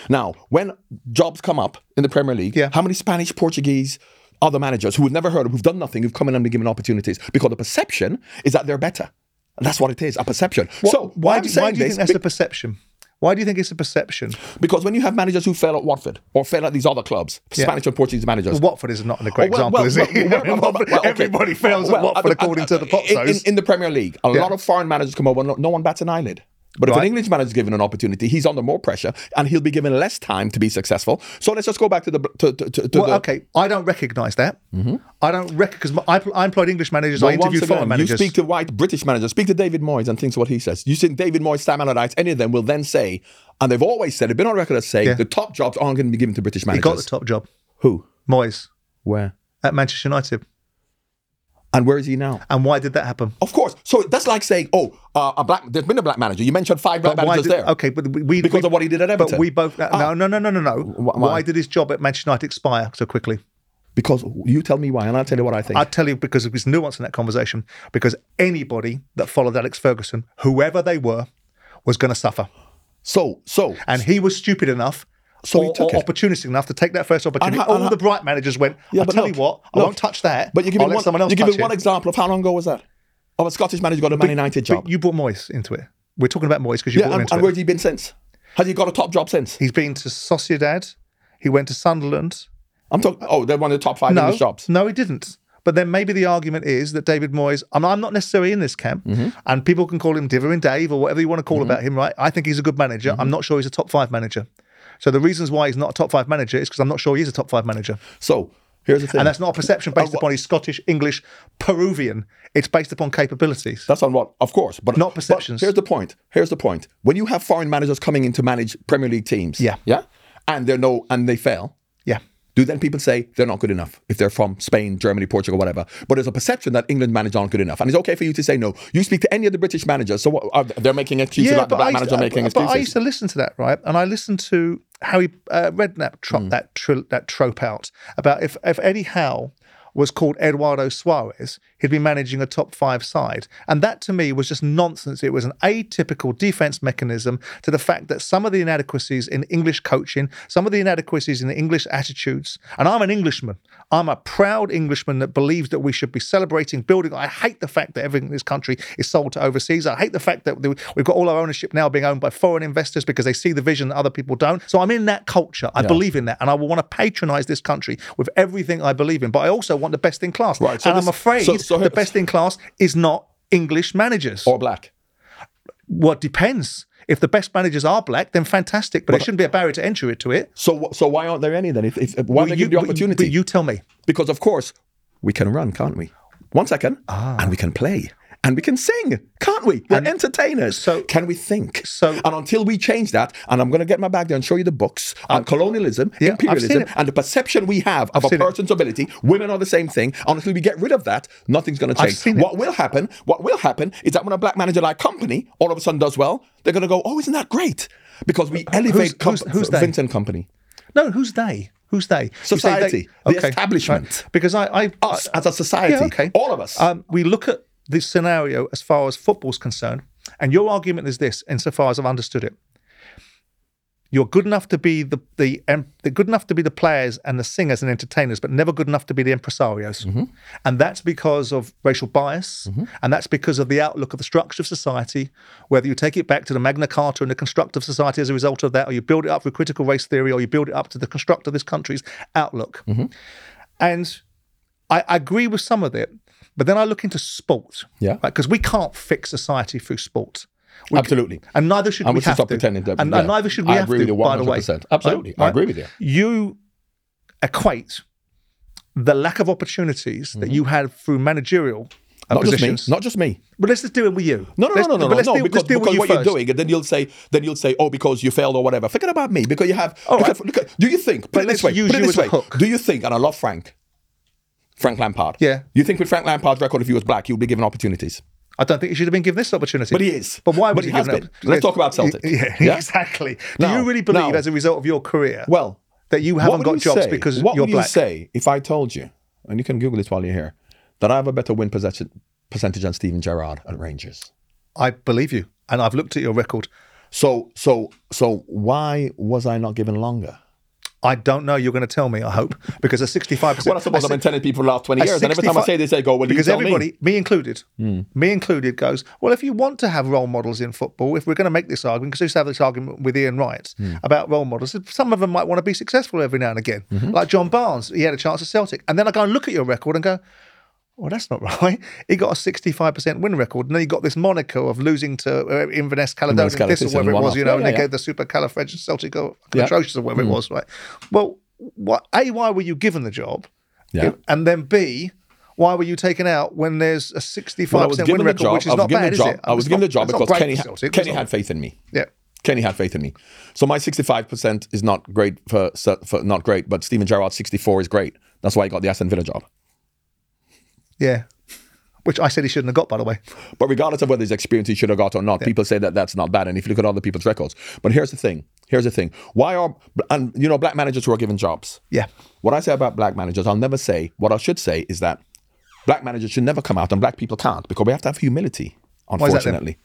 [SPEAKER 1] Now, when jobs come up in the Premier League,
[SPEAKER 2] Yeah.
[SPEAKER 1] how many Spanish, Portuguese, other managers who we've never heard of, who've done nothing, who've come in and been given opportunities because the perception is that they're better. And that's what it is, a perception. so
[SPEAKER 2] why, do, why do you think that's a perception? Why do you think it's a perception?
[SPEAKER 1] because when you have managers who fail at Watford or fail at these other clubs, Spanish and Portuguese managers,
[SPEAKER 2] Watford is not a great
[SPEAKER 1] Oh, well,
[SPEAKER 2] example, is it?
[SPEAKER 1] well, well, well, well.
[SPEAKER 2] Everybody fails
[SPEAKER 1] Well,
[SPEAKER 2] at Watford according to the
[SPEAKER 1] in, in, in the Premier League, a lot of foreign managers come over, no, no one bats an eyelid. But if an English manager is given an opportunity, he's under more pressure and he'll be given less time to be successful. So let's just go back to the to, to, to,
[SPEAKER 2] Well,
[SPEAKER 1] the.
[SPEAKER 2] okay, I don't recognise that. Mm-hmm. I don't recognise because I, I employed English managers. I
[SPEAKER 1] Well, once
[SPEAKER 2] interviewed
[SPEAKER 1] again,
[SPEAKER 2] foreign managers.
[SPEAKER 1] you speak to white British managers, speak to David Moyes and think what he says. You think David Moyes, Sam Allardyce, any of them will then say, and they've always said, they've been on record as saying,
[SPEAKER 2] Yeah.
[SPEAKER 1] the top jobs aren't going to be given to British managers.
[SPEAKER 2] he got the top job,
[SPEAKER 1] Who?
[SPEAKER 2] Moyes
[SPEAKER 1] Where?
[SPEAKER 2] at Manchester United.
[SPEAKER 1] And where is he now?
[SPEAKER 2] And why did that happen?
[SPEAKER 1] Of course. So that's like saying, oh, uh, a black. There's been a black manager. You mentioned five black
[SPEAKER 2] But
[SPEAKER 1] managers
[SPEAKER 2] did,
[SPEAKER 1] there.
[SPEAKER 2] Okay, but we, we
[SPEAKER 1] Because
[SPEAKER 2] we-
[SPEAKER 1] of what he did at Everton.
[SPEAKER 2] But
[SPEAKER 1] Everton.
[SPEAKER 2] we both no no no no no no.
[SPEAKER 1] why?
[SPEAKER 2] Why did his job at Manchester United expire so quickly?
[SPEAKER 1] Because you tell me why, and I'll tell you what I think.
[SPEAKER 2] I'll tell you because there's nuance in that conversation. Because anybody that followed Alex Ferguson, whoever they were, was going to suffer,
[SPEAKER 1] so, so,
[SPEAKER 2] and he was stupid enough.
[SPEAKER 1] So he
[SPEAKER 2] or,
[SPEAKER 1] took
[SPEAKER 2] or
[SPEAKER 1] it.
[SPEAKER 2] opportunistic enough to take that first opportunity.
[SPEAKER 1] how-
[SPEAKER 2] All
[SPEAKER 1] and how-
[SPEAKER 2] the bright managers went.
[SPEAKER 1] Yeah,
[SPEAKER 2] I'll tell
[SPEAKER 1] look,
[SPEAKER 2] you what, I
[SPEAKER 1] look.
[SPEAKER 2] won't touch that.
[SPEAKER 1] but you give me one.
[SPEAKER 2] someone else
[SPEAKER 1] You give me one
[SPEAKER 2] it.
[SPEAKER 1] example of how long ago was that? Of a Scottish manager got a Man United job.
[SPEAKER 2] But you brought Moyes into it. We're talking about Moyes because you
[SPEAKER 1] yeah,
[SPEAKER 2] brought him
[SPEAKER 1] and,
[SPEAKER 2] into
[SPEAKER 1] and
[SPEAKER 2] it.
[SPEAKER 1] where's he been since? Has he got a top job since?
[SPEAKER 2] He's been to Sociedad. He went to Sunderland.
[SPEAKER 1] I'm talking. Oh, they're one of the top five
[SPEAKER 2] No,
[SPEAKER 1] English jobs.
[SPEAKER 2] no, he didn't. But then maybe the argument is that David Moyes, I'm, I'm not necessarily in this camp,
[SPEAKER 1] Mm-hmm.
[SPEAKER 2] and people can call him Divering Dave or whatever you want to call about him, right? I think he's a good manager.
[SPEAKER 1] Mm-hmm.
[SPEAKER 2] I'm not sure he's a top five manager. So the reasons why he's not a top five manager is because I'm not sure he's a top five manager.
[SPEAKER 1] So here's the thing.
[SPEAKER 2] And that's not a perception based
[SPEAKER 1] Uh,
[SPEAKER 2] upon his Scottish, English, Peruvian. It's based upon capabilities.
[SPEAKER 1] That's on what, of course, but
[SPEAKER 2] Not
[SPEAKER 1] but
[SPEAKER 2] perceptions.
[SPEAKER 1] here's the point. Here's the point. When you have foreign managers coming in to manage Premier League teams,
[SPEAKER 2] Yeah.
[SPEAKER 1] yeah, and they're no, and they fail,
[SPEAKER 2] Yeah.
[SPEAKER 1] do then people say they're not good enough if they're from Spain, Germany, Portugal, whatever? But there's a perception that England managers aren't good enough, and it's okay for you to say no. You speak to any of the British managers, so what, are, they're making excuses about the black
[SPEAKER 2] I
[SPEAKER 1] manager
[SPEAKER 2] to,
[SPEAKER 1] making
[SPEAKER 2] but, but. I used to listen to that, right? And I listened to how he uh, read that tro-
[SPEAKER 1] Hmm.
[SPEAKER 2] that tr- that trope out about if if Eddie Howe was called Eduardo Suarez, He'd been managing a top five side, and that to me was just nonsense. It was an atypical defense mechanism to the fact that some of the inadequacies in English coaching, some of the inadequacies in the English attitudes, and I'm an Englishman. I'm a proud Englishman that believes that we should be celebrating building. I hate the fact that everything in this country is sold to overseas. I hate the fact that we've got all our ownership now being owned by foreign investors because they see the vision that other people don't. So I'm in that culture. I believe in that. And I will want to patronize this country with everything I believe in. But I also want the best in class.
[SPEAKER 1] Right, so
[SPEAKER 2] and I'm afraid
[SPEAKER 1] so- so-
[SPEAKER 2] the best in class is not English managers.
[SPEAKER 1] or black.
[SPEAKER 2] well, it depends. If the best managers are black, then fantastic. But it shouldn't be a barrier to entry to it.
[SPEAKER 1] So, so why aren't there any then? If, if, why give the opportunity?
[SPEAKER 2] But you tell me.
[SPEAKER 1] Because of course we can run, can't we? One second,
[SPEAKER 2] Ah.
[SPEAKER 1] and we can play, and we can sing, can't we? We're entertainers.
[SPEAKER 2] so-
[SPEAKER 1] can we think?
[SPEAKER 2] so-
[SPEAKER 1] and until we change that, and I'm going to get my bag there and show you the books on colonialism,
[SPEAKER 2] Uh, yeah,
[SPEAKER 1] imperialism, and the perception we have of a
[SPEAKER 2] seen it.
[SPEAKER 1] person's ability. Women are the same thing. And until we get rid of that, nothing's going to change.
[SPEAKER 2] it.
[SPEAKER 1] What will happen? What will happen is that when a black manager like Kompany all of a sudden does well, they're going to go, "Oh, isn't that great?" Because we elevate
[SPEAKER 2] who's-
[SPEAKER 1] comp-
[SPEAKER 2] who's they?
[SPEAKER 1] Vincent Kompany.
[SPEAKER 2] No, who's they? Who's they?
[SPEAKER 1] Society, the establishment.
[SPEAKER 2] right. Because I, I
[SPEAKER 1] Us as a society,
[SPEAKER 2] Yeah, okay.
[SPEAKER 1] all of us.
[SPEAKER 2] Um, we look at this scenario as far as football's concerned, and your argument is this, insofar as I've understood it. You're good enough to be the the good enough to be the players and the singers and entertainers, but never good enough to be the impresarios. Mm-hmm. And that's because of racial bias, mm-hmm. and that's because of the outlook of the structure of society. Whether you take it back to the Magna Carta and the construct of society as a result of that, or you build it up through critical race theory, or you build it up to the construct of this country's outlook. Mm-hmm. And I, I agree with some of it, but then I look into sport.
[SPEAKER 1] Yeah.
[SPEAKER 2] Because we can't fix society through sport. We-
[SPEAKER 1] Absolutely.
[SPEAKER 2] And neither should
[SPEAKER 1] I
[SPEAKER 2] we
[SPEAKER 1] would
[SPEAKER 2] have
[SPEAKER 1] stop
[SPEAKER 2] to.
[SPEAKER 1] pretending that-
[SPEAKER 2] and,
[SPEAKER 1] yeah.
[SPEAKER 2] and neither should we
[SPEAKER 1] I
[SPEAKER 2] have
[SPEAKER 1] agree
[SPEAKER 2] to,
[SPEAKER 1] with you
[SPEAKER 2] by the way.
[SPEAKER 1] 100%. Absolutely. I agree with you.
[SPEAKER 2] You equate the lack of opportunities that you had through managerial
[SPEAKER 1] Mm-hmm. Not just me. Not just me.
[SPEAKER 2] but let's just deal it with you.
[SPEAKER 1] No, no,
[SPEAKER 2] Let's-
[SPEAKER 1] no, no, no,
[SPEAKER 2] let's
[SPEAKER 1] no.
[SPEAKER 2] deal,
[SPEAKER 1] because
[SPEAKER 2] let's deal
[SPEAKER 1] because
[SPEAKER 2] with you
[SPEAKER 1] what
[SPEAKER 2] first.
[SPEAKER 1] you're doing, and then you'll say, then you'll say, oh, because you failed or whatever. Forget about me, because you have.
[SPEAKER 2] All
[SPEAKER 1] look
[SPEAKER 2] right.
[SPEAKER 1] at- look at- do you think? Put
[SPEAKER 2] But
[SPEAKER 1] it
[SPEAKER 2] let's
[SPEAKER 1] this way. Put it this way. Do you think? And I love Frank. Frank Lampard.
[SPEAKER 2] Yeah.
[SPEAKER 1] You think with Frank Lampard's record, if he was black, he would be given opportunities?
[SPEAKER 2] I don't think he should have been given this opportunity.
[SPEAKER 1] But he is.
[SPEAKER 2] But why
[SPEAKER 1] But he
[SPEAKER 2] he
[SPEAKER 1] has been. Let's talk about Celtic.
[SPEAKER 2] Yeah,
[SPEAKER 1] Yeah?
[SPEAKER 2] exactly. Do you really believe, as a result of your career,
[SPEAKER 1] Well,
[SPEAKER 2] that you haven't got
[SPEAKER 1] you
[SPEAKER 2] jobs
[SPEAKER 1] say-
[SPEAKER 2] because
[SPEAKER 1] what
[SPEAKER 2] you're black?
[SPEAKER 1] What would you say if I told you, and you can Google this while you're here, that I have a better win possession percentage than Steven Gerrard at Rangers?
[SPEAKER 2] I believe you, and I've looked at your record.
[SPEAKER 1] So, so, so, why was I not given longer?
[SPEAKER 2] I don't know. You're going to tell me. I hope because a 65. percent
[SPEAKER 1] Well, I suppose I've been telling people the last 20 years, and every time I say this, they go, well, you
[SPEAKER 2] because everybody,
[SPEAKER 1] me. Hmm.
[SPEAKER 2] included, me included, goes, well, if you want to have role models in football, if we're going to make this argument, because we used to have this argument with Ian Wright
[SPEAKER 1] Hmm.
[SPEAKER 2] about role models, some of them might want to be successful every now and again,
[SPEAKER 1] Mm-hmm.
[SPEAKER 2] like John Barnes, he had a chance at Celtic. And then I go and look at your record and go, well, that's not right. He got a 65% win record, and then he got this moniker of losing to uh, Inverness Caledonian
[SPEAKER 1] Inverness
[SPEAKER 2] Thistle, whatever it was, you know,
[SPEAKER 1] one-off.
[SPEAKER 2] and
[SPEAKER 1] Yeah,
[SPEAKER 2] they
[SPEAKER 1] yeah,
[SPEAKER 2] gave the Super Celtic or
[SPEAKER 1] Yeah. Hmm.
[SPEAKER 2] atrocious or whatever it was, right? Well, what, A, why were you given the job?
[SPEAKER 1] Yeah.
[SPEAKER 2] And then B, why were you taken out when there's a 65%
[SPEAKER 1] Well,
[SPEAKER 2] win record,
[SPEAKER 1] job.
[SPEAKER 2] which is
[SPEAKER 1] I was
[SPEAKER 2] not
[SPEAKER 1] given
[SPEAKER 2] bad,
[SPEAKER 1] the
[SPEAKER 2] is
[SPEAKER 1] job.
[SPEAKER 2] it?
[SPEAKER 1] I was given the job because Kenny, had,
[SPEAKER 2] Celtic,
[SPEAKER 1] Kenny had faith in me.
[SPEAKER 2] Yeah.
[SPEAKER 1] Kenny had faith in me. So my 65% is not great for, for not great, but Steven Gerrard's 64 is great. That's why he got the Aston Villa job.
[SPEAKER 2] Yeah. Which I said he shouldn't have got, by the way.
[SPEAKER 1] But regardless of whether his experience he should have got or not, people say that that's not bad. And if you look at other people's records, but here's the thing. Here's the thing. Why are and you know black managers who are given jobs?
[SPEAKER 2] Yeah.
[SPEAKER 1] What I say about black managers, I'll never say. What I should say is that black managers should never come out, and black people can't because we have to have humility.
[SPEAKER 2] is that then?
[SPEAKER 1] Unfortunately,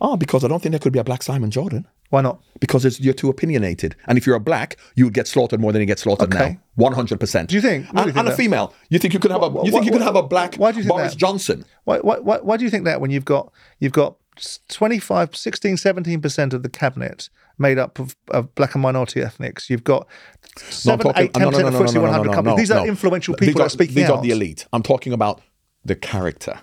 [SPEAKER 1] oh, because I don't think there could be a black Simon Jordan.
[SPEAKER 2] Why not?
[SPEAKER 1] Because it's, you're too opinionated, and if you're a black, you would get slaughtered more than you get slaughtered
[SPEAKER 2] Okay.
[SPEAKER 1] now. One hundred percent.
[SPEAKER 2] Do you think-
[SPEAKER 1] And,
[SPEAKER 2] think
[SPEAKER 1] and a female, you think you could have a? You think you
[SPEAKER 2] why-
[SPEAKER 1] could have a black
[SPEAKER 2] why do you think
[SPEAKER 1] Boris
[SPEAKER 2] that?
[SPEAKER 1] Johnson?
[SPEAKER 2] Why, why, why, why do you think that when you've got you've got 25, 16, 17% of the cabinet made up of, of black and minority ethnics? You've got
[SPEAKER 1] No,
[SPEAKER 2] 7,
[SPEAKER 1] talking-
[SPEAKER 2] 8, 10%
[SPEAKER 1] no, no, no,
[SPEAKER 2] of
[SPEAKER 1] no,
[SPEAKER 2] FTSE
[SPEAKER 1] no, no,
[SPEAKER 2] 100 companies. These are
[SPEAKER 1] no.
[SPEAKER 2] influential
[SPEAKER 1] These
[SPEAKER 2] people that are speaking
[SPEAKER 1] These
[SPEAKER 2] out.
[SPEAKER 1] are the elite. I'm talking about the character.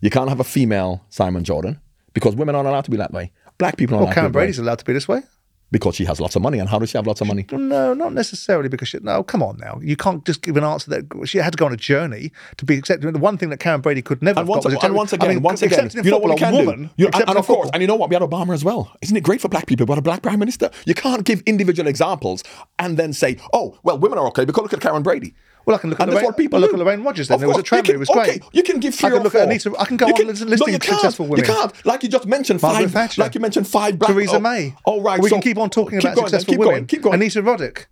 [SPEAKER 1] You can't have a female Simon Jordan because women aren't allowed to be that way. Black people aren't
[SPEAKER 2] Well,
[SPEAKER 1] allowed
[SPEAKER 2] Karen
[SPEAKER 1] to be
[SPEAKER 2] Brady's allowed to be this way.
[SPEAKER 1] because she has lots of money. And how does she have lots of money?
[SPEAKER 2] No, not necessarily because she, no, come on now. You can't just give an answer that she had to go on a journey to be accepted. The one thing that Karren Brady could never
[SPEAKER 1] And once,
[SPEAKER 2] was
[SPEAKER 1] and once
[SPEAKER 2] I
[SPEAKER 1] again,
[SPEAKER 2] mean,
[SPEAKER 1] once again, you know what we can
[SPEAKER 2] a
[SPEAKER 1] do?
[SPEAKER 2] woman,
[SPEAKER 1] You and, and of course, and you know what? We had Obama as well. Isn't it great for black people? We had a black prime minister. You can't give individual examples and then say, "Oh, well, women are okay." Because look at Karren Brady.
[SPEAKER 2] Well, I can look at
[SPEAKER 1] And that's
[SPEAKER 2] Lorraine,
[SPEAKER 1] what people
[SPEAKER 2] well, look
[SPEAKER 1] do.
[SPEAKER 2] at Lorraine Rogers. Then
[SPEAKER 1] Of
[SPEAKER 2] there was a
[SPEAKER 1] course,
[SPEAKER 2] tramway.
[SPEAKER 1] you can-
[SPEAKER 2] It was great.
[SPEAKER 1] Okay, you can give three
[SPEAKER 2] I can
[SPEAKER 1] or
[SPEAKER 2] look
[SPEAKER 1] four.
[SPEAKER 2] at Anita. I can go
[SPEAKER 1] You
[SPEAKER 2] on
[SPEAKER 1] can-
[SPEAKER 2] listing
[SPEAKER 1] no, you
[SPEAKER 2] successful women.
[SPEAKER 1] You can't. Like you just mentioned
[SPEAKER 2] Margaret
[SPEAKER 1] five.
[SPEAKER 2] Thatcher.
[SPEAKER 1] Like you mentioned five black.
[SPEAKER 2] Theresa
[SPEAKER 1] oh,
[SPEAKER 2] May.
[SPEAKER 1] Oh, right.
[SPEAKER 2] We
[SPEAKER 1] so-
[SPEAKER 2] can keep on talking
[SPEAKER 1] keep
[SPEAKER 2] about
[SPEAKER 1] going then,
[SPEAKER 2] successful
[SPEAKER 1] keep
[SPEAKER 2] women.
[SPEAKER 1] Going, keep going.
[SPEAKER 2] Anita Roddick.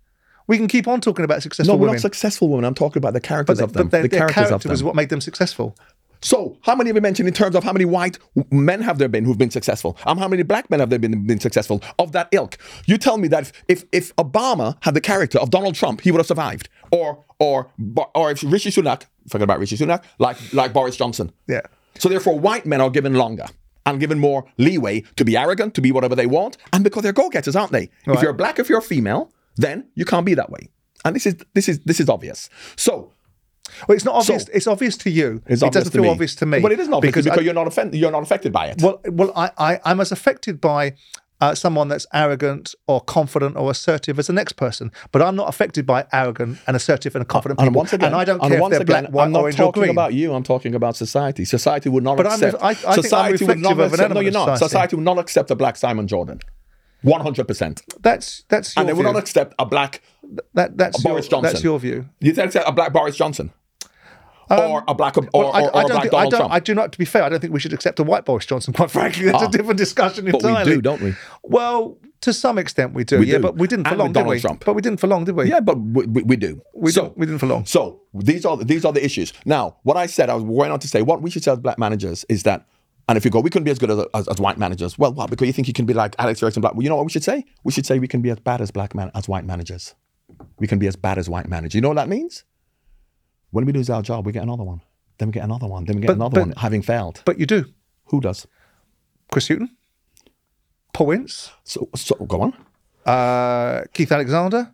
[SPEAKER 2] We can keep on talking about successful
[SPEAKER 1] no, we're
[SPEAKER 2] women.
[SPEAKER 1] not successful women. I'm talking about the characters
[SPEAKER 2] but
[SPEAKER 1] of them.
[SPEAKER 2] but their,
[SPEAKER 1] the
[SPEAKER 2] their
[SPEAKER 1] characters
[SPEAKER 2] character
[SPEAKER 1] of them.
[SPEAKER 2] was what made them successful.
[SPEAKER 1] So, how many have we mentioned in terms of how many white men have there been who've been successful? Um, how many black men have there been been successful of that ilk? You tell me that if, if if Obama had the character of Donald Trump, he would have survived, or or or if Rishi Sunak, forget about Rishi Sunak, like like Boris Johnson.
[SPEAKER 2] Yeah.
[SPEAKER 1] So therefore, white men are given longer and given more leeway to be arrogant, to be whatever they want, and because they're go-getters, aren't they? If you're black, if you're female, then you can't be that way. And this is this is this is obvious. So
[SPEAKER 2] Well, it's not obvious.
[SPEAKER 1] So-
[SPEAKER 2] it's obvious to you. it doesn't feel
[SPEAKER 1] me.
[SPEAKER 2] obvious to me.
[SPEAKER 1] But it isn't obvious because,
[SPEAKER 2] I-
[SPEAKER 1] you're not offended. You're not affected by it.
[SPEAKER 2] Well, well, I, I, I'm as affected by uh, someone that's arrogant or confident or assertive as the next person, but I'm not affected by arrogant and assertive and confident
[SPEAKER 1] and
[SPEAKER 2] people.
[SPEAKER 1] once again,
[SPEAKER 2] and I don't
[SPEAKER 1] and
[SPEAKER 2] care if
[SPEAKER 1] once
[SPEAKER 2] they're
[SPEAKER 1] again,
[SPEAKER 2] black, white,
[SPEAKER 1] I'm not talking about you. I'm talking about society. Society would not
[SPEAKER 2] But I'm-
[SPEAKER 1] accept.
[SPEAKER 2] I- I
[SPEAKER 1] society would not
[SPEAKER 2] reflective of an
[SPEAKER 1] accept. No, you're not.
[SPEAKER 2] society.
[SPEAKER 1] Society would not accept a black Simon Jordan. One hundred percent.
[SPEAKER 2] that's that's your
[SPEAKER 1] And they would
[SPEAKER 2] view.
[SPEAKER 1] not accept a black
[SPEAKER 2] that, that's
[SPEAKER 1] Boris
[SPEAKER 2] your,
[SPEAKER 1] Johnson.
[SPEAKER 2] That's your view.
[SPEAKER 1] You think a black Boris Johnson, or a black or,
[SPEAKER 2] Um, Well, I,
[SPEAKER 1] or
[SPEAKER 2] I
[SPEAKER 1] a
[SPEAKER 2] don't
[SPEAKER 1] black
[SPEAKER 2] think, I
[SPEAKER 1] Donald
[SPEAKER 2] don't.
[SPEAKER 1] Trump?
[SPEAKER 2] I do not. To be fair, I don't think we should accept a white Boris Johnson. Quite frankly, that's a different discussion
[SPEAKER 1] but we
[SPEAKER 2] entirely.
[SPEAKER 1] do, don't we?
[SPEAKER 2] Well, to some extent, we do.
[SPEAKER 1] We
[SPEAKER 2] yeah,
[SPEAKER 1] do.
[SPEAKER 2] but we didn't for
[SPEAKER 1] And
[SPEAKER 2] long, did we?
[SPEAKER 1] Trump.
[SPEAKER 2] But we didn't for long, did we?
[SPEAKER 1] Yeah, but we, we, we do.
[SPEAKER 2] we
[SPEAKER 1] so,
[SPEAKER 2] didn't. We didn't for long.
[SPEAKER 1] So these are these are the issues. Now, what I said, I was going on to say, what we should say as black managers is that And if you go, we couldn't be as good as, as, as white managers. Well, what? Because you think you can be like Alex Ferguson black. Well, you know what we should say? We should say we can be as bad as black man as white managers. We can be as bad as white managers. You know what that means? When we lose our job, we get another one. Then we get another one. Then we get
[SPEAKER 2] But-
[SPEAKER 1] another
[SPEAKER 2] but-
[SPEAKER 1] one, having failed.
[SPEAKER 2] But you do.
[SPEAKER 1] Who does?
[SPEAKER 2] Chris Hughton. Paul Ince,
[SPEAKER 1] So, so go on.
[SPEAKER 2] uh, Keith Alexander.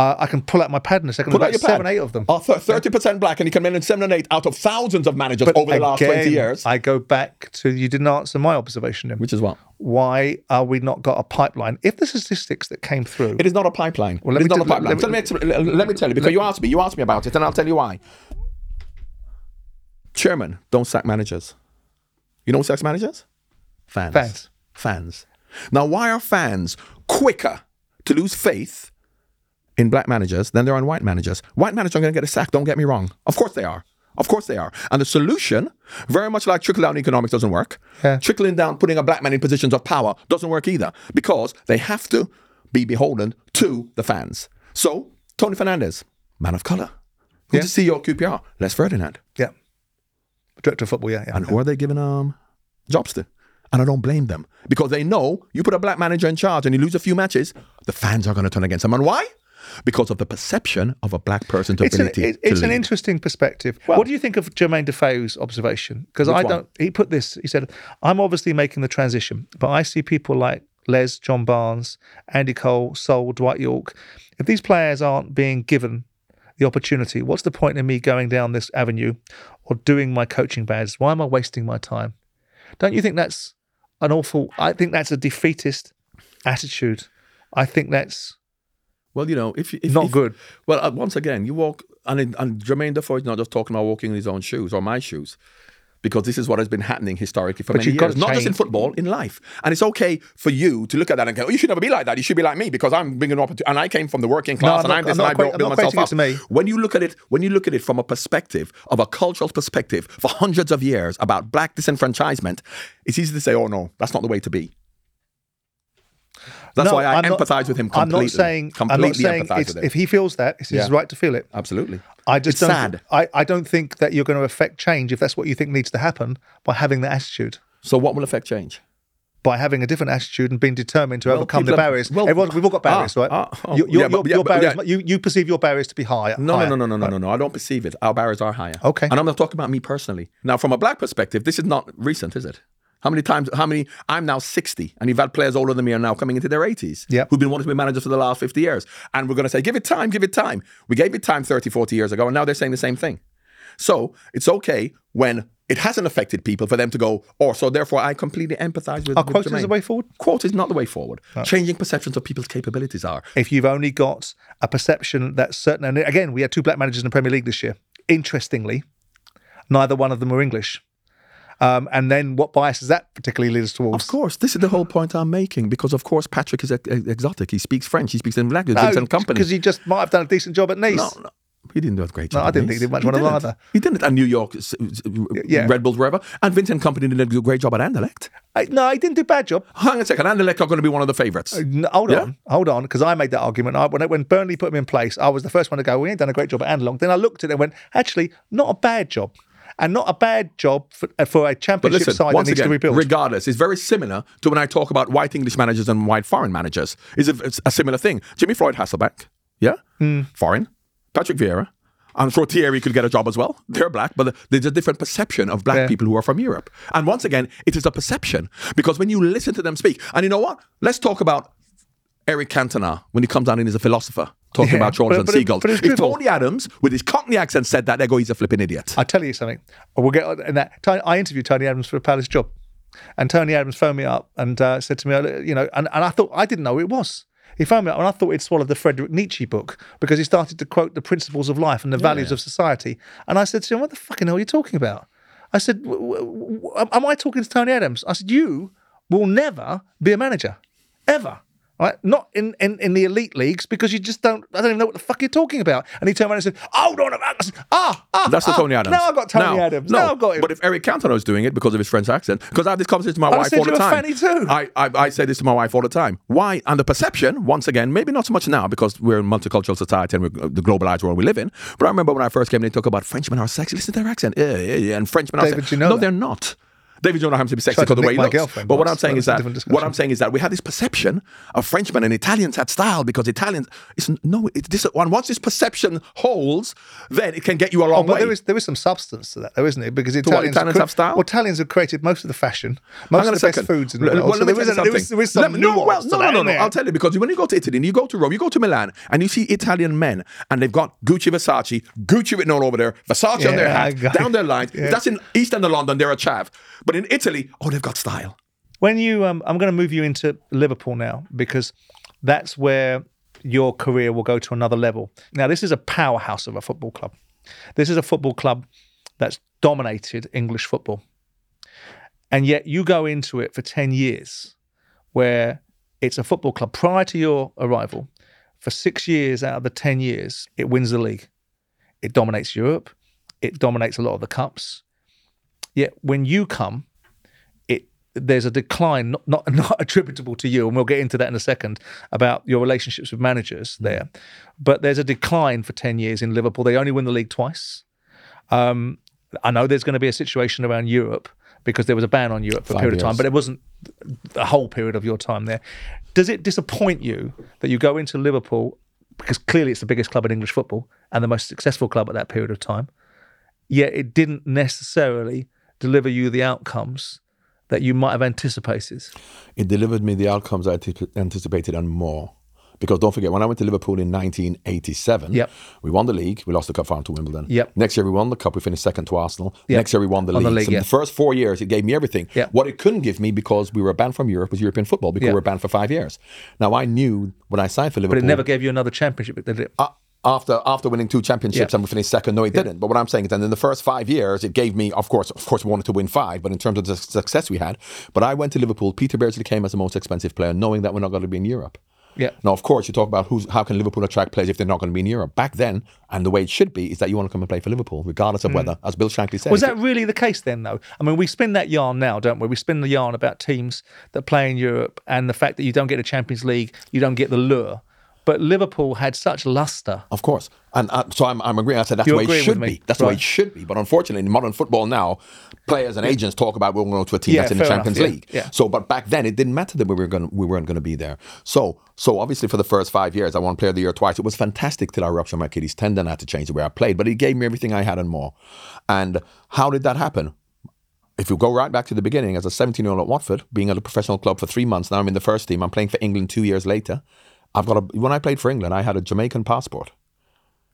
[SPEAKER 2] Uh, I can pull out my pad in a second.
[SPEAKER 1] Put out
[SPEAKER 2] about
[SPEAKER 1] your
[SPEAKER 2] seven,
[SPEAKER 1] pad.
[SPEAKER 2] eight of them.
[SPEAKER 1] 30% black, and you can win in seven and eight out of thousands of managers over the last twenty years.
[SPEAKER 2] I go back to you didn't answer my observation.
[SPEAKER 1] Which is what?
[SPEAKER 2] Why are we not got a pipeline? If the statistics that came through,
[SPEAKER 1] It is not a pipeline.
[SPEAKER 2] Well, let
[SPEAKER 1] it is
[SPEAKER 2] me
[SPEAKER 1] not a pipeline.
[SPEAKER 2] let
[SPEAKER 1] Tell me, let me tell you because you asked me. You asked me about it, and I'll tell you why. Chairman, don't sack managers. You know who sacks managers? Fans.
[SPEAKER 2] Fans.
[SPEAKER 1] Fans. Now, why are fans quicker to lose faith in black managers than they are in white managers? White managers are going to get a sack. Don't get me wrong. Of course they are. Of course they are. And the solution, very much like trickle down economics, doesn't work.
[SPEAKER 2] Yeah.
[SPEAKER 1] Trickling down, putting a black man in positions of power doesn't work either because they have to be beholden to the fans. So, Tony Fernandes, man of color. Who's the CEO of QPR? Les Ferdinand.
[SPEAKER 2] yeah, director of football, yeah, yeah.
[SPEAKER 1] And who are they giving um, jobs to? And I don't blame them because they know you put a black manager in charge and you lose a few matches, the fans are going to turn against him. And why? Because of the perception of a black person's
[SPEAKER 2] it's an,
[SPEAKER 1] ability
[SPEAKER 2] it- it's
[SPEAKER 1] to
[SPEAKER 2] an interesting perspective. what do you think of Jermaine Defoe's observation? Because I don't. He put this. He said, "I'm obviously making the transition, but I see people like Les, John Barnes, Andy Cole, Sol, Dwight Yorke. If these players aren't being given the opportunity, what's the point in me going down this avenue or doing my coaching badges? Why am I wasting my time? Don't you think that's an awful? I think that's a defeatist attitude. I think that's
[SPEAKER 1] Well, you know, if, you- if
[SPEAKER 2] not
[SPEAKER 1] if-
[SPEAKER 2] good.
[SPEAKER 1] Well, uh, once again, you walk, and, it- and Jermaine Defoe is not just talking about walking in his own shoes or my shoes, because this is what has been happening historically for
[SPEAKER 2] But
[SPEAKER 1] many years, not just in football, in life. And it's okay for you to look at that and go, oh, you should never be like that. You should be like me because I'm bringing up, and I came from the working class,
[SPEAKER 2] I'm
[SPEAKER 1] and
[SPEAKER 2] not-
[SPEAKER 1] I'm this,
[SPEAKER 2] I'm
[SPEAKER 1] and I
[SPEAKER 2] not
[SPEAKER 1] built,
[SPEAKER 2] equating-
[SPEAKER 1] built myself up.
[SPEAKER 2] to me.
[SPEAKER 1] When you look at it, when you look at it from a perspective of a cultural perspective for hundreds of years about black disenfranchisement, it's easy to say, oh no, that's not the way to be. That's
[SPEAKER 2] No,
[SPEAKER 1] why I
[SPEAKER 2] I'm not-
[SPEAKER 1] empathize with him completely.
[SPEAKER 2] I'm not saying. I'm
[SPEAKER 1] completely
[SPEAKER 2] not saying
[SPEAKER 1] empathize
[SPEAKER 2] it's,
[SPEAKER 1] with him.
[SPEAKER 2] if he feels that it's his right to feel it.
[SPEAKER 1] Absolutely.
[SPEAKER 2] I just
[SPEAKER 1] It's
[SPEAKER 2] don't.
[SPEAKER 1] sad.
[SPEAKER 2] I, I don't think that you're going to affect change if that's what you think needs to happen by having that attitude.
[SPEAKER 1] So what will affect change?
[SPEAKER 2] By having a different attitude and being determined to overcome the
[SPEAKER 1] are-
[SPEAKER 2] barriers.
[SPEAKER 1] well-
[SPEAKER 2] Everyone, we've all got barriers,
[SPEAKER 1] Ah,
[SPEAKER 2] right?
[SPEAKER 1] ah, oh,
[SPEAKER 2] your, your,
[SPEAKER 1] yeah, but- yeah,
[SPEAKER 2] your barriers,
[SPEAKER 1] yeah.
[SPEAKER 2] you, you perceive your barriers to be higher.
[SPEAKER 1] No,
[SPEAKER 2] higher.
[SPEAKER 1] no, no, no, no, no, no, no. I don't perceive it. Our barriers are higher.
[SPEAKER 2] Okay.
[SPEAKER 1] And I'm not talking about me personally. Now, from a black perspective, this is not recent, is it? How many times, how many, I'm now 60, and you've had players older than me are now coming into their 80s
[SPEAKER 2] Yep.
[SPEAKER 1] who've been wanting to be managers for the last 50 years. And we're going to say, give it time, give it time. We gave it time 30, 40 years ago, and now they're saying the same thing. So it's okay when it hasn't affected people for them to go, or so therefore I completely empathize with
[SPEAKER 2] Are
[SPEAKER 1] with
[SPEAKER 2] quotas
[SPEAKER 1] Jermaine.
[SPEAKER 2] the way forward?
[SPEAKER 1] Quote is not the way forward. Changing perceptions of people's capabilities are.
[SPEAKER 2] If you've only got a perception that certain, and again, we had two black managers in the Premier League this year. Interestingly, neither one of them were English. Um, and then what bias does that particularly lead us towards?
[SPEAKER 1] Of course, this is the whole point I'm making because, of course, Patrick is ex- exotic. He speaks French. He speaks in language. Vincent Kompany.
[SPEAKER 2] because he just might have done a decent job at Nice.
[SPEAKER 1] no, no, he didn't do a great job.
[SPEAKER 2] No.
[SPEAKER 1] I
[SPEAKER 2] didn't
[SPEAKER 1] Nice.
[SPEAKER 2] think he did much one of either.
[SPEAKER 1] He didn't. And New York,
[SPEAKER 2] Yeah.
[SPEAKER 1] Red Bulls, wherever. And Vincent Kompany did a great job at Anderlecht.
[SPEAKER 2] I, no, he didn't do a bad job.
[SPEAKER 1] Hang on a second. Anderlecht are going to be one of the favourites.
[SPEAKER 2] No, hold
[SPEAKER 1] Yeah?
[SPEAKER 2] on, hold on, because I made that argument. I, when, when Burnley put him in place, I was the first one to go, we ain't done a great job at Andelong. Then I looked at it and went, actually, not a bad job. And not a bad job for, uh, for a championship
[SPEAKER 1] listen,
[SPEAKER 2] side that needs
[SPEAKER 1] again,
[SPEAKER 2] to rebuild.
[SPEAKER 1] regardless, it's very similar to when I talk about white English managers and white foreign managers. It's a, it's a similar thing. Jimmy Floyd Hasselbaink, yeah,
[SPEAKER 2] Hmm.
[SPEAKER 1] foreign. Patrick Vieira. I'm sure Thierry could get a job as well. They're black, but there's a different perception of black
[SPEAKER 2] Yeah.
[SPEAKER 1] people who are from Europe. And once again, it is a perception because when you listen to them speak, and you know what? Let's talk about Eric Cantona when he comes down and is a philosopher talking
[SPEAKER 2] Yeah,
[SPEAKER 1] about
[SPEAKER 2] but-
[SPEAKER 1] and
[SPEAKER 2] it-
[SPEAKER 1] seagulls.
[SPEAKER 2] but
[SPEAKER 1] if. Tony Adams with his Cockney accent said that, they go, he's a flipping idiot.
[SPEAKER 2] I'll tell you something. We'll get in that. I interviewed Tony Adams for a Palace job, and Tony Adams phoned me up and uh, said to me, uh, you know, and, and I thought I didn't know who it was. He phoned me up and I thought he'd swallowed the Friedrich Nietzsche book because he started to quote the principles of life and the values of society. And I said to him, "What the fucking hell are you talking about?" I said, w- w- w- "Am I talking to Tony Adams?" I said, "You will never be a manager, ever." Right? Not in, in, in the elite leagues because you just don't. I don't even know what the fuck you're talking about. And he turned around and said, "Hold on a minute." Ah, ah,
[SPEAKER 1] That's the
[SPEAKER 2] ah.
[SPEAKER 1] Tony Adams.
[SPEAKER 2] Now I've got Tony
[SPEAKER 1] Now-
[SPEAKER 2] Adams.
[SPEAKER 1] No,
[SPEAKER 2] now I've got him.
[SPEAKER 1] But if Eric Cantona is doing it because of his French accent, because I have this conversation with my
[SPEAKER 2] I'd
[SPEAKER 1] wife all the time.
[SPEAKER 2] fanny too.
[SPEAKER 1] I, I, I say this to my wife all the time. Why? And the perception, once again, maybe not so much now because we're a multicultural society and we're the globalized world we live in. But I remember when I first came, they talk about Frenchmen are sexy. Listen to their accent. Yeah, yeah, yeah. And Frenchmen are
[SPEAKER 2] David,
[SPEAKER 1] sexy.
[SPEAKER 2] you know
[SPEAKER 1] no,
[SPEAKER 2] that?
[SPEAKER 1] they're not. David Ginola happens to be sexy because the way he looks. But what. I'm saying is that what I'm saying is that we have this perception of Frenchmen and Italians had style because Italians. It's no. It's this. one. once this perception holds, then it can get you a long
[SPEAKER 2] Oh, but
[SPEAKER 1] way.
[SPEAKER 2] there is there is some substance to that, though, isn't it? Because Italians,
[SPEAKER 1] Italians have style?
[SPEAKER 2] Well, Italians have created most of the fashion, most of the
[SPEAKER 1] a
[SPEAKER 2] best
[SPEAKER 1] second.
[SPEAKER 2] foods in the
[SPEAKER 1] Well,
[SPEAKER 2] world.
[SPEAKER 1] well,
[SPEAKER 2] so there, is there, is, there is some
[SPEAKER 1] me- no, well, no, no, no, no. I'll tell you because when you go to Italy and you go to Rome, you go to Milan and you see Italian men and they've got Gucci, Versace, Gucci written all over there, Versace on their hat, down their lines. That's in East End of London, they're a chav. But in Italy, oh, they've got style.
[SPEAKER 2] When you, um, I'm going to move you into Liverpool now because that's where your career will go to another level. Now, this is a powerhouse of a football club. This is a football club that's dominated English football, and yet you go into it for ten years, where it's a football club. Prior to your arrival, for six years out of the ten years, it wins the league. It dominates Europe. It dominates a lot of the cups. Yet when you come, it there's a decline, not, not not attributable to you, and we'll get into that in a second about your relationships with managers there. But there's a decline for ten years in Liverpool. They only win the league twice. Um, I know there's going to be a situation around Europe because there was a ban on Europe for a
[SPEAKER 1] Five
[SPEAKER 2] period of time, but it wasn't the whole period of your time there. Does it disappoint you that you go into Liverpool because clearly it's the biggest club in English football and the most successful club at that period of time, yet it didn't necessarily deliver you the outcomes that you might have anticipated?
[SPEAKER 1] It delivered me the outcomes I anticipated and more. Because don't forget, when I went to Liverpool in 1987,
[SPEAKER 2] Yep.
[SPEAKER 1] we won the league. We lost the cup final to Wimbledon.
[SPEAKER 2] Yep.
[SPEAKER 1] Next year we won the cup. We finished second to Arsenal.
[SPEAKER 2] Yep.
[SPEAKER 1] Next year we won the league.
[SPEAKER 2] the league,
[SPEAKER 1] so
[SPEAKER 2] yeah.
[SPEAKER 1] the first four years, it gave me everything.
[SPEAKER 2] Yep.
[SPEAKER 1] What it couldn't give me because we were banned from Europe was European football because we were banned for five years. Now I knew when I signed for Liverpool.
[SPEAKER 2] But it never gave you another championship, did it?
[SPEAKER 1] After after winning two championships
[SPEAKER 2] Yeah.
[SPEAKER 1] and we finished second, no, it didn't. But what I'm saying is, that in the first five years, it gave me, of course, of course, we wanted to win five. But in terms of the success we had, but I went to Liverpool. Peter Beardsley came as the most expensive player, knowing that we're not going to be in Europe.
[SPEAKER 2] Yeah.
[SPEAKER 1] Now, of course, you talk about who's how can Liverpool attract players if they're not going to be in Europe. Back then, and the way it should be, is that you want to come and play for Liverpool, regardless of hmm. whether, as Bill Shankly said.
[SPEAKER 2] Was that really the case then, though? I mean, we spin that yarn now, don't we? We spin the yarn about teams that play in Europe and the fact that you don't get a Champions League, you don't get the lure. But Liverpool had such luster.
[SPEAKER 1] Of course. And uh, so I'm, I'm agreeing. I said that's
[SPEAKER 2] You're
[SPEAKER 1] the way it should be. That's the way it should be. But unfortunately, in modern football now, players and agents talk about we're going to a team
[SPEAKER 2] Yeah,
[SPEAKER 1] that's in the
[SPEAKER 2] fair enough,
[SPEAKER 1] Champions
[SPEAKER 2] yeah,
[SPEAKER 1] League.
[SPEAKER 2] yeah.
[SPEAKER 1] So, but back then it didn't matter that we were going we weren't going to be there. So, so obviously for the first five years, I won Player of the Year twice. It was fantastic till I ruptured my Achilles tendon. I had to change the way I played, but it gave me everything I had and more. And how did that happen? If you go right back to the beginning, as a 17 year old at Watford, being at a professional club for three months, now I'm in the first team. I'm playing for England two years later. I've got a. When I played for England, I had a Jamaican passport.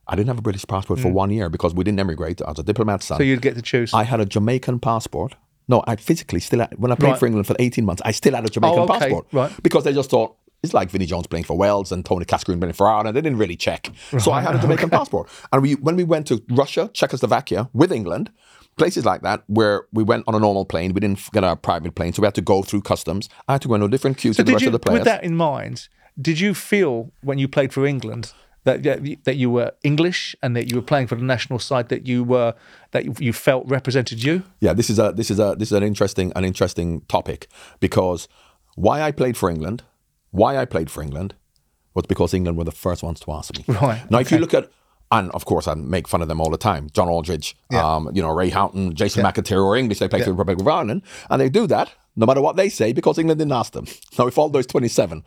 [SPEAKER 1] I didn't have a British passport for one year because we didn't emigrate. as a diplomat son.
[SPEAKER 2] Mm. So you'd get to choose.
[SPEAKER 1] I had a Jamaican passport. No, I physically still had, when I played
[SPEAKER 2] Right.
[SPEAKER 1] for England for 18 months, I still had a Jamaican
[SPEAKER 2] Oh, okay,
[SPEAKER 1] passport.
[SPEAKER 2] right.
[SPEAKER 1] Because they just thought, it's like Vinnie Jones playing for Wales and Tony Cascarino playing for Ireland. And they didn't really check. So I had a Jamaican passport. And we, when we went to Russia, Czechoslovakia with England, places like that where we went on a normal plane, we didn't get our private plane, so we had to go through customs. I had to go into a different queue
[SPEAKER 2] so
[SPEAKER 1] to the rest
[SPEAKER 2] you,
[SPEAKER 1] of the players.
[SPEAKER 2] with that in mind, did you feel when you played for England that that you- were English and that you were playing for the national side that you were that you, you felt represented you?
[SPEAKER 1] Yeah, this is a this is a this is an interesting an interesting topic because why I played for England, why I played for England, was because England were the first ones to ask me.
[SPEAKER 2] Right,
[SPEAKER 1] now, if you look at and of course I make fun of them all the time. John Aldridge, um, you know Ray Houghton, Jason McAteer, or English they play for the Republic of Ireland, and they do that no matter what they say because England didn't ask them. Now, if all those twenty seven,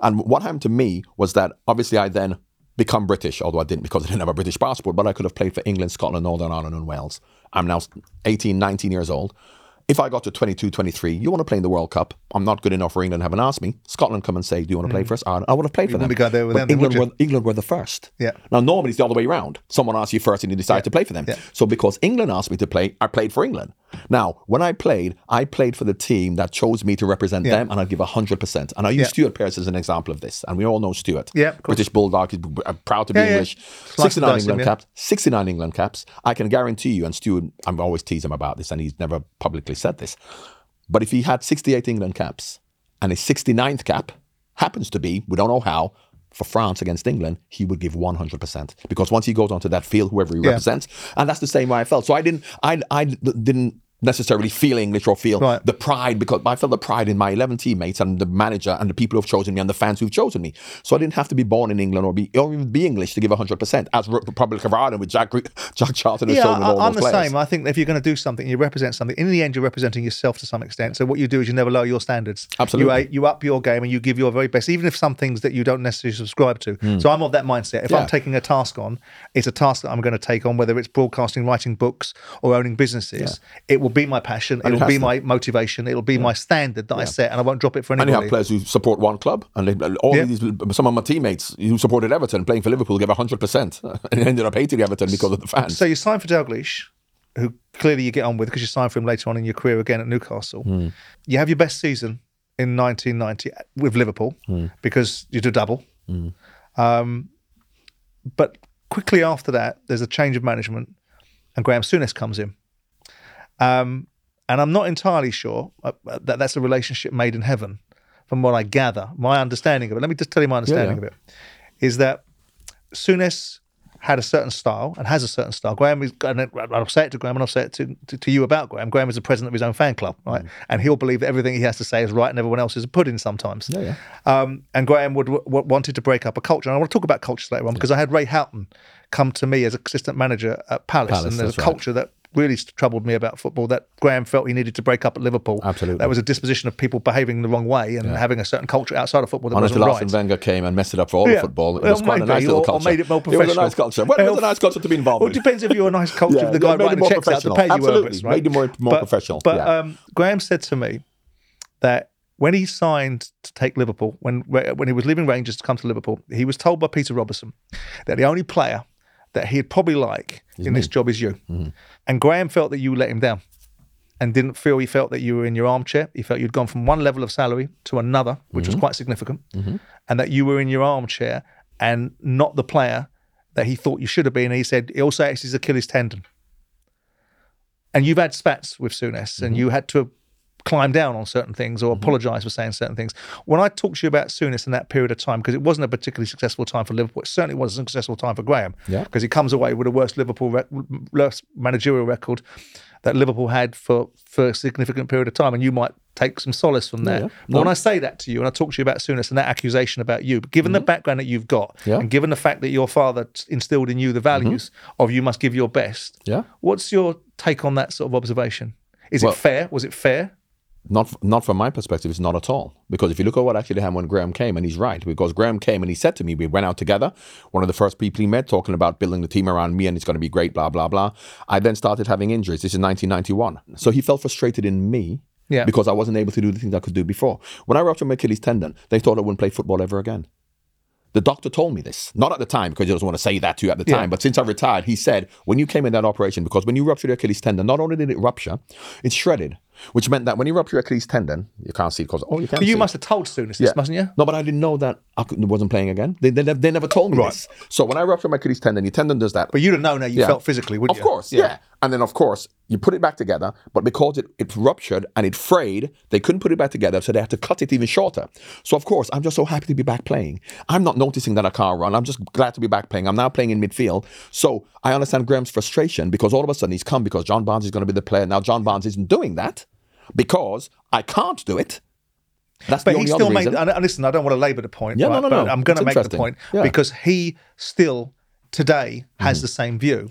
[SPEAKER 1] and what happened to me was that obviously I then become British, although I didn't because I didn't have a British passport, but I could have played for England, Scotland, Northern Ireland, and Wales. I'm now 18, 19 years old. If I got to 22, 23, you want to play in the World Cup? I'm not good enough for England, haven't asked me. Scotland come and say, Do you want to play for us? I I would have played for them.
[SPEAKER 2] wouldn't go there with
[SPEAKER 1] But
[SPEAKER 2] them
[SPEAKER 1] England, were, England were the first.
[SPEAKER 2] Yeah.
[SPEAKER 1] Now, normally it's the other way around. Someone asks you first and you decide to play for them.
[SPEAKER 2] Yeah.
[SPEAKER 1] So, because England asked me to play, I played for England. Now, when I played, I played for the team that chose me to represent
[SPEAKER 2] Yeah.
[SPEAKER 1] them, and I'd give 100%. And I use
[SPEAKER 2] Yeah.
[SPEAKER 1] Stuart Pearce as an example of this. And we all know Stuart.
[SPEAKER 2] Yeah, of.
[SPEAKER 1] British Bulldog, he's proud to be
[SPEAKER 2] Yeah.
[SPEAKER 1] English.
[SPEAKER 2] Slice and
[SPEAKER 1] 69
[SPEAKER 2] dice him,
[SPEAKER 1] England
[SPEAKER 2] yeah.
[SPEAKER 1] caps. 69 England caps. I can guarantee you, and Stuart, I'm always tease him about this, and he's never publicly said this. But if he had 68 England caps and his 69th cap happens to be, we don't know how, for France against England, he would give 100%. Because once he goes onto that field, whoever he
[SPEAKER 2] Yeah.
[SPEAKER 1] represents, and that's the same way I felt. So I didn't, I, I didn't necessarily feel English or feel
[SPEAKER 2] Right.
[SPEAKER 1] the pride because I felt the pride in my 11 teammates and the manager and the people who've chosen me and the fans who've chosen me. So I didn't have to be born in England or be or even be English to give 100%, as Republic of Ireland with Jack, Jack Charlton has
[SPEAKER 2] Yeah,
[SPEAKER 1] shown with all
[SPEAKER 2] I, I'm
[SPEAKER 1] those
[SPEAKER 2] the
[SPEAKER 1] players.
[SPEAKER 2] same. I think if you're going to do something, you represent something. In the end, you're representing yourself to some extent. So what you do is you never lower your standards.
[SPEAKER 1] Absolutely.
[SPEAKER 2] You, you up your game and you give your very best, even if some things that you don't necessarily subscribe to. Hmm. So I'm of that mindset. If.
[SPEAKER 1] Yeah.
[SPEAKER 2] I'm taking a task on, it's a task that I'm going to take on, whether it's broadcasting, writing books, or owning businesses. It will be my passion.
[SPEAKER 1] it
[SPEAKER 2] It'll
[SPEAKER 1] has
[SPEAKER 2] be
[SPEAKER 1] to.
[SPEAKER 2] my motivation. It'll be my standard that I set, and I won't drop it for
[SPEAKER 1] And you
[SPEAKER 2] anybody.
[SPEAKER 1] have players who support one club, and they, all
[SPEAKER 2] Yeah.
[SPEAKER 1] these some of my teammates who supported Everton playing for Liverpool gave hundred percent, and ended up hating Everton because of the fans.
[SPEAKER 2] So you signed for Dalglish, who clearly you get on with because you signed for him later on in your career again at Newcastle.
[SPEAKER 1] Hmm.
[SPEAKER 2] You have your best season in 1990 with Liverpool
[SPEAKER 1] Hmm.
[SPEAKER 2] because you do double. Um, but quickly after that, there's a change of management, and Graham Souness comes in. Um, and I'm not entirely sure uh, that that's a relationship made in heaven, from what I gather. My understanding of it. Let me just tell you my understanding
[SPEAKER 1] yeah.
[SPEAKER 2] of it. Is that Souness had a certain style and has a certain style. Graham is, and I'll say it to Graham and I'll say it to, to, to you about Graham. Graham is the president of his own fan club, right? And he'll believe that everything he has to say is right and everyone else is a pudding sometimes.
[SPEAKER 1] Yeah,
[SPEAKER 2] Um, and Graham would, w- wanted to break up a culture. And I want to talk about cultures later on because I had Ray Houghton come to me as assistant manager at Palace,
[SPEAKER 1] Palace,
[SPEAKER 2] and there's a
[SPEAKER 1] that's right.
[SPEAKER 2] culture that really troubled me about football that Graham felt he needed to break up at Liverpool.
[SPEAKER 1] Absolutely.
[SPEAKER 2] That was a disposition of people behaving the wrong way and having a certain culture outside of football that
[SPEAKER 1] Honestly,
[SPEAKER 2] wasn't right.
[SPEAKER 1] Wenger came and messed it up for all
[SPEAKER 2] Yeah.
[SPEAKER 1] of football. It
[SPEAKER 2] Well,
[SPEAKER 1] was quite a nice little
[SPEAKER 2] or- or
[SPEAKER 1] culture.
[SPEAKER 2] made it more
[SPEAKER 1] It was a nice culture. Well, it was a nice culture to be involved
[SPEAKER 2] Well, it depends if you're a nice culture.
[SPEAKER 1] Yeah,
[SPEAKER 2] if the guy writing the checks out to
[SPEAKER 1] professional.
[SPEAKER 2] pay you,
[SPEAKER 1] Absolutely.
[SPEAKER 2] it's, right?
[SPEAKER 1] Made it more- more professional,
[SPEAKER 2] But
[SPEAKER 1] yeah.
[SPEAKER 2] um, Graham said to me that when he signed to take Liverpool, when when he was leaving Rangers to come to Liverpool, he was told by Peter Robinson that the only player that he'd probably like in this job is you.
[SPEAKER 1] Mm-hmm.
[SPEAKER 2] And Graham felt that you let him down and didn't feel he felt that you were in your armchair. He felt you'd gone from one level of salary to another, which
[SPEAKER 1] Mm-hmm.
[SPEAKER 2] was quite significant, and that you were in your armchair and not the player that he thought you should have been. And he said he also acts his Achilles tendon. And you've had spats with Souness, and you had to climb down on certain things or apologise for saying certain things. When I talked to you about Souness in that period of time, because it wasn't a particularly successful time for Liverpool, it certainly wasn't a successful time for Graham,
[SPEAKER 1] Yeah.
[SPEAKER 2] because he comes away with the worst Liverpool rec- worst managerial record that Liverpool had for for a significant period of time, and you might take some solace from that.
[SPEAKER 1] yeah.
[SPEAKER 2] But when I say that to you, and I talk to you about Souness and that accusation about you, but given the background that you've got,
[SPEAKER 1] Mm-hmm. Yeah. Mm-hmm.
[SPEAKER 2] and given the fact that your father instilled in you the values of you must give your best,
[SPEAKER 1] Yeah.
[SPEAKER 2] what's your take on that sort of observation? Is
[SPEAKER 1] Well-
[SPEAKER 2] it fair? Was it fair?
[SPEAKER 1] Not not from my perspective, it's not at all. Because if you look at what actually happened when Graham came, and he's right, because Graham came and he said to me, we went out together, one of the first people he met, talking about building the team around me and it's going to be great, blah, blah, blah. I then started having injuries. This is 1991. So he felt frustrated in me
[SPEAKER 2] Yeah.
[SPEAKER 1] because I wasn't able to do the things I could do before. When I ruptured my Achilles tendon, they thought I wouldn't play football ever again. The doctor told me this, not at the time because he doesn't want to say that to you at the time,
[SPEAKER 2] Yeah.
[SPEAKER 1] but since I retired, he said, when you came in that operation, because when you ruptured your Achilles tendon, not only did it rupture, it shredded, which meant that when you rupture your Achilles tendon, you can't see because, oh, you can't
[SPEAKER 2] But you must have told Souness this, mustn't you?
[SPEAKER 1] No, but I didn't know that I wasn't playing again. They, they, they never told me this. So when I ruptured my Achilles tendon, your tendon does that.
[SPEAKER 2] But you'd have known how you
[SPEAKER 1] Yeah.
[SPEAKER 2] felt physically, wouldn't
[SPEAKER 1] Of
[SPEAKER 2] you?
[SPEAKER 1] course, yeah. And then, of course, you put it back together, but because it, it ruptured and it frayed, they couldn't put it back together, so they had to cut it even shorter. So, of course, I'm just so happy to be back playing. I'm not noticing that I can't run. I'm just glad to be back playing. I'm now playing in midfield. So, I understand Graham's frustration because all of a sudden he's come because John Barnes is going to be the player. Now, John Barnes isn't doing that because I can't do it. That's
[SPEAKER 2] But
[SPEAKER 1] the
[SPEAKER 2] he
[SPEAKER 1] only
[SPEAKER 2] still made.
[SPEAKER 1] reason.
[SPEAKER 2] And and listen, I don't want to labour the point.
[SPEAKER 1] Yeah, no,
[SPEAKER 2] right,
[SPEAKER 1] no,
[SPEAKER 2] but
[SPEAKER 1] no.
[SPEAKER 2] I'm going to make the point
[SPEAKER 1] Yeah.
[SPEAKER 2] because he still today has mm-hmm. the same view.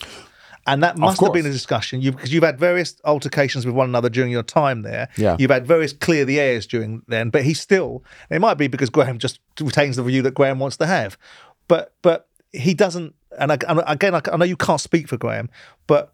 [SPEAKER 2] And that must have been a discussion you because you've had various altercations with one another during your time there.
[SPEAKER 1] Yeah.
[SPEAKER 2] You've had various clear the airs during then, but he still it might be because Graham just retains the view that Graham wants to have. But but he doesn't and I, and again I, I know you can't speak for Graham, but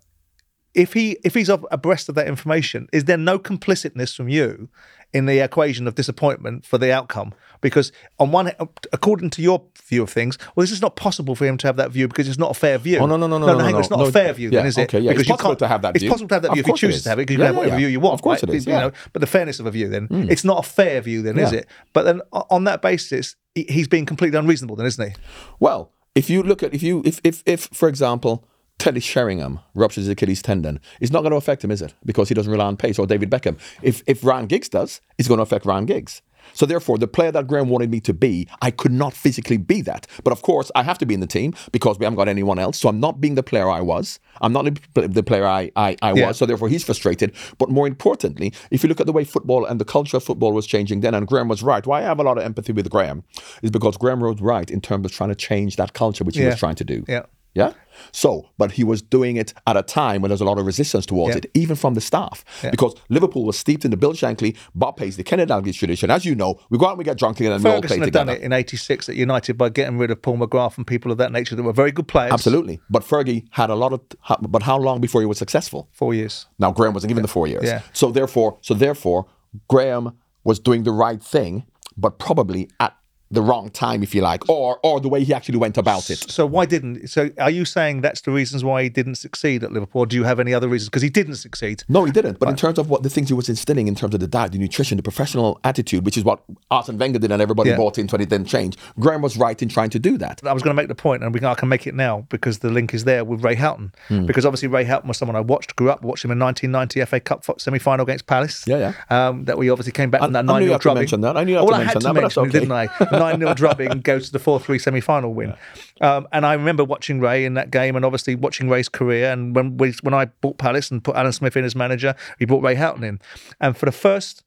[SPEAKER 2] if he if he's abreast of that information, is there no complicitness from you in the equation of disappointment for the outcome? Because on one, according to your view of things, well, this is not possible for him to have that view because it's not a fair view.
[SPEAKER 1] Oh, no, no, no, no,
[SPEAKER 2] no,
[SPEAKER 1] no,
[SPEAKER 2] hang
[SPEAKER 1] no,
[SPEAKER 2] it's not
[SPEAKER 1] no.
[SPEAKER 2] a fair view,
[SPEAKER 1] Yeah,
[SPEAKER 2] then, is it?
[SPEAKER 1] okay, yeah, it's
[SPEAKER 2] because you
[SPEAKER 1] possible
[SPEAKER 2] can't-
[SPEAKER 1] to have that View.
[SPEAKER 2] It's possible to have that
[SPEAKER 1] Of
[SPEAKER 2] view if you choose to have it because you
[SPEAKER 1] Yeah,
[SPEAKER 2] have whatever
[SPEAKER 1] yeah.
[SPEAKER 2] view you want.
[SPEAKER 1] Of course
[SPEAKER 2] right?
[SPEAKER 1] it is,
[SPEAKER 2] You know, but the fairness of a view, then hmm. it's not a fair view, then, is it? But then on that basis, he's being completely unreasonable, then, isn't he?
[SPEAKER 1] Well, if you look at if you if if if for example Teddy Sheringham ruptures his Achilles tendon, it's not going to affect him, is it? Because he doesn't rely on pace or David Beckham. If if Ryan Giggs does, it's going to affect Ryan Giggs. So therefore, the player that Graham wanted me to be, I could not physically be that. But of course, I have to be in the team because we haven't got anyone else. So I'm not being the player I was. I'm not the player I, I, I
[SPEAKER 2] Yeah.
[SPEAKER 1] was. So therefore, he's frustrated. But more importantly, if you look at the way football and the culture of football was changing then, and Graham was right. Why I have a lot of empathy with Graham is because Graham was right in terms of trying to change that culture, which he was trying to do.
[SPEAKER 2] Yeah.
[SPEAKER 1] Yeah. So, but he was doing it at a time when there's a lot of resistance towards
[SPEAKER 2] Yeah.
[SPEAKER 1] it, even from the staff,
[SPEAKER 3] Yeah.
[SPEAKER 1] because Liverpool was steeped in the Bill Shankly, Bob Paisley, Kenny Dalglish tradition. As you know, we go out and we get drunk together and we all play
[SPEAKER 2] Ferguson had done it in '86 at United by getting rid of Paul McGrath and people of that nature that were very good players.
[SPEAKER 1] Absolutely. But Fergie had a lot of, but how long before he was successful?
[SPEAKER 2] Four years.
[SPEAKER 1] Now Graham wasn't given the four years.
[SPEAKER 2] Yeah.
[SPEAKER 1] So therefore, so therefore, Graham was doing the right thing, but probably at the wrong time, if you like, or or the way he actually went about it.
[SPEAKER 2] So why didn't? So are you saying that's the reasons why he didn't succeed at Liverpool? Do you have any other reasons? Because he didn't succeed.
[SPEAKER 1] No, he didn't. But in terms of what the things he was instilling in terms of the diet, the nutrition, the professional attitude, which is what Arsene Wenger did and everybody
[SPEAKER 2] Yeah.
[SPEAKER 1] bought into and it didn't change. Graham was right in trying to do that.
[SPEAKER 2] I was going to make the point, and we can, I can make it now because the link is there with Ray Houghton.
[SPEAKER 1] Hmm.
[SPEAKER 2] Because obviously Ray Houghton was someone I watched, grew up, watched him in 1990 FA Cup semi final against Palace.
[SPEAKER 1] Yeah,
[SPEAKER 2] yeah. Um, that we obviously came back from
[SPEAKER 1] I-
[SPEAKER 2] that
[SPEAKER 1] I knew you
[SPEAKER 2] 0
[SPEAKER 1] had to mention that. I knew you had to
[SPEAKER 2] I had
[SPEAKER 1] mention
[SPEAKER 2] to
[SPEAKER 1] that, that's
[SPEAKER 2] mention
[SPEAKER 1] okay.
[SPEAKER 2] didn't I? 9 0 drubbing goes to the 4 3 semi final win. Um, and I remember watching Ray in that game and obviously watching Ray's career. And when we, when I bought Palace and put Alan Smith in as manager, we brought Ray Houghton in. And for the first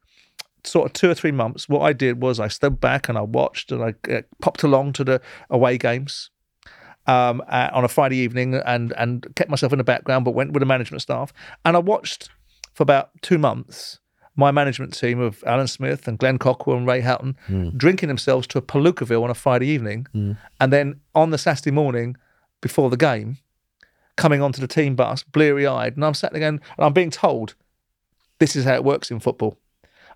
[SPEAKER 2] sort of two or three months, what I did was I stood back and I watched and I uh, popped along to the away games um, uh, on a Friday evening and and kept myself in the background, but went with the management staff. And I watched for about two months my management team of Alan Smith and Glenn Cockerill and Ray Houghton hmm. drinking themselves to a Palookaville on a Friday evening, hmm. and then on the Saturday morning before the game, coming onto the team bus, bleary eyed, and I'm sat there going, and I'm being told this is how it works in football.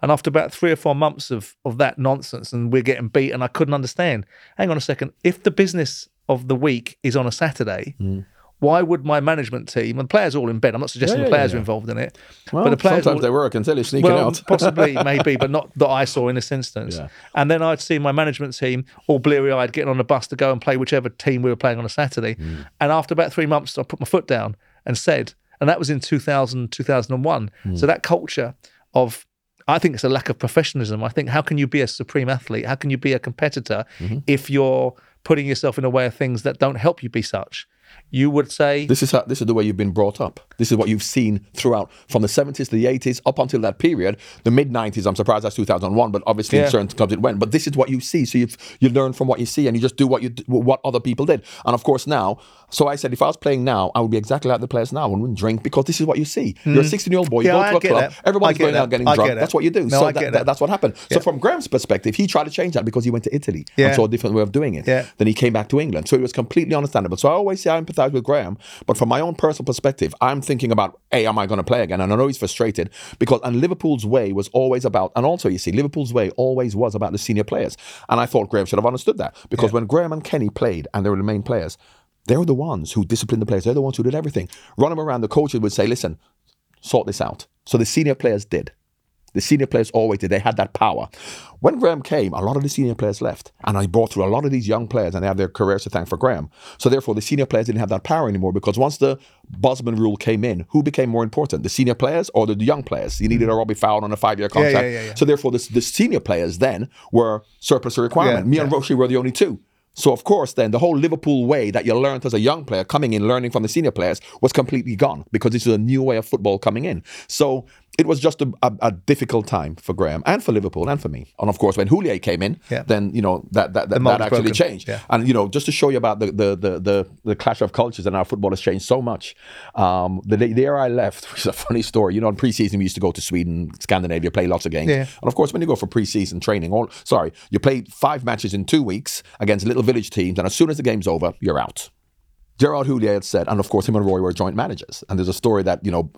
[SPEAKER 2] And after about three or four months of, of that nonsense, and we're getting beat, and I couldn't understand. Hang on a second. If the business of the week is on a Saturday, hmm. Why would my management team and players all in bed? I'm not suggesting
[SPEAKER 1] Yeah,
[SPEAKER 2] the players
[SPEAKER 1] yeah,
[SPEAKER 2] are involved in it,
[SPEAKER 1] Well,
[SPEAKER 2] but the players
[SPEAKER 1] sometimes
[SPEAKER 2] all-
[SPEAKER 1] they work until they're sneaking
[SPEAKER 2] well,
[SPEAKER 1] out.
[SPEAKER 2] possibly, maybe, but not that I saw in this instance. And then I'd see my management team all bleary eyed getting on the bus to go and play whichever team we were playing on a Saturday.
[SPEAKER 1] Mm.
[SPEAKER 2] And after about three months, I put my foot down and said, and that was in 2000, 2001.
[SPEAKER 1] Mm.
[SPEAKER 2] So that culture of, I think it's a lack of professionalism. I think, how can you be a supreme athlete? How can you be a competitor
[SPEAKER 1] Mm-hmm.
[SPEAKER 2] if you're putting yourself in a way of things that don't help you be such? You would say,
[SPEAKER 1] This is how, this is the way you've been brought up. This is what you've seen throughout from the 70s to the 80s up until that period. The mid 90s, I'm surprised that's 2001, but obviously
[SPEAKER 2] Yeah.
[SPEAKER 1] in certain clubs it went. But this is what you see. So you you learn from what you see and you just do what you what other people did. And of course now, so I said if I was playing now, I would be exactly like the players now. and wouldn't drink because this is what you see. You're a 16 year old boy, you
[SPEAKER 2] Hmm. Yeah, I
[SPEAKER 1] go to a
[SPEAKER 2] get
[SPEAKER 1] club,
[SPEAKER 2] that.
[SPEAKER 1] everyone's going
[SPEAKER 2] that.
[SPEAKER 1] out getting
[SPEAKER 2] I
[SPEAKER 1] drunk.
[SPEAKER 2] get that.
[SPEAKER 1] That's what you do.
[SPEAKER 2] No,
[SPEAKER 1] so
[SPEAKER 2] I
[SPEAKER 1] that,
[SPEAKER 2] get
[SPEAKER 1] that-
[SPEAKER 2] that.
[SPEAKER 1] that's what happened. So from Graham's perspective, he tried to change that because he went to Italy
[SPEAKER 2] Yeah.
[SPEAKER 1] and saw a different way of doing it.
[SPEAKER 2] Yeah.
[SPEAKER 1] Then he came back to England. So it was completely understandable. So I always say I empathize with Graham, but from my own personal perspective, I'm thinking about, hey, am I going to play again? And I know he's frustrated because, and Liverpool's way was always about, and also you see, Liverpool's way always was about the senior players. And I thought Graham should have understood that because when Graham and Kenny played and they were the main players, they were the ones who disciplined the players. They're the ones who did everything. Run them around, the coaches would say, listen, sort this out. So the senior players did. The senior players always did. They had that power. When Graham came, a lot of the senior players left. And I brought through a lot of these young players and they have their careers to thank for Graham. So therefore, the senior players didn't have that power anymore because once the Bosman rule came in, who became more important? The senior players or the young players? You needed a Robbie Fowler on a five year contract.
[SPEAKER 2] yeah, yeah.
[SPEAKER 1] So therefore, the, the senior players then were surplus to requirement.
[SPEAKER 2] Yeah,
[SPEAKER 1] Me and Rushie were the only two. So of course, then the whole Liverpool way that you learned as a young player coming in, learning from the senior players, was completely gone because this is a new way of football coming in. So it was just a, a, a difficult time for Graham and for Liverpool and for me. And of course, when Houllier came in,
[SPEAKER 2] Yeah.
[SPEAKER 1] then you know that that, that, that actually
[SPEAKER 2] broken.
[SPEAKER 1] changed.
[SPEAKER 2] Yeah.
[SPEAKER 1] And you know, just to show you about the the the the, the clash of cultures and how football has changed so much. Um, the, the year I left, which is a funny story. You know, in preseason we used to go to Sweden, Scandinavia, play lots of games.
[SPEAKER 2] Yeah.
[SPEAKER 1] And of course, when you go for preseason training, all sorry, you play five matches in two weeks against little village teams, and as soon as the game's over, you're out. Gerard Houllier had said, and of course, him and Roy were joint managers. And there's a story that you know.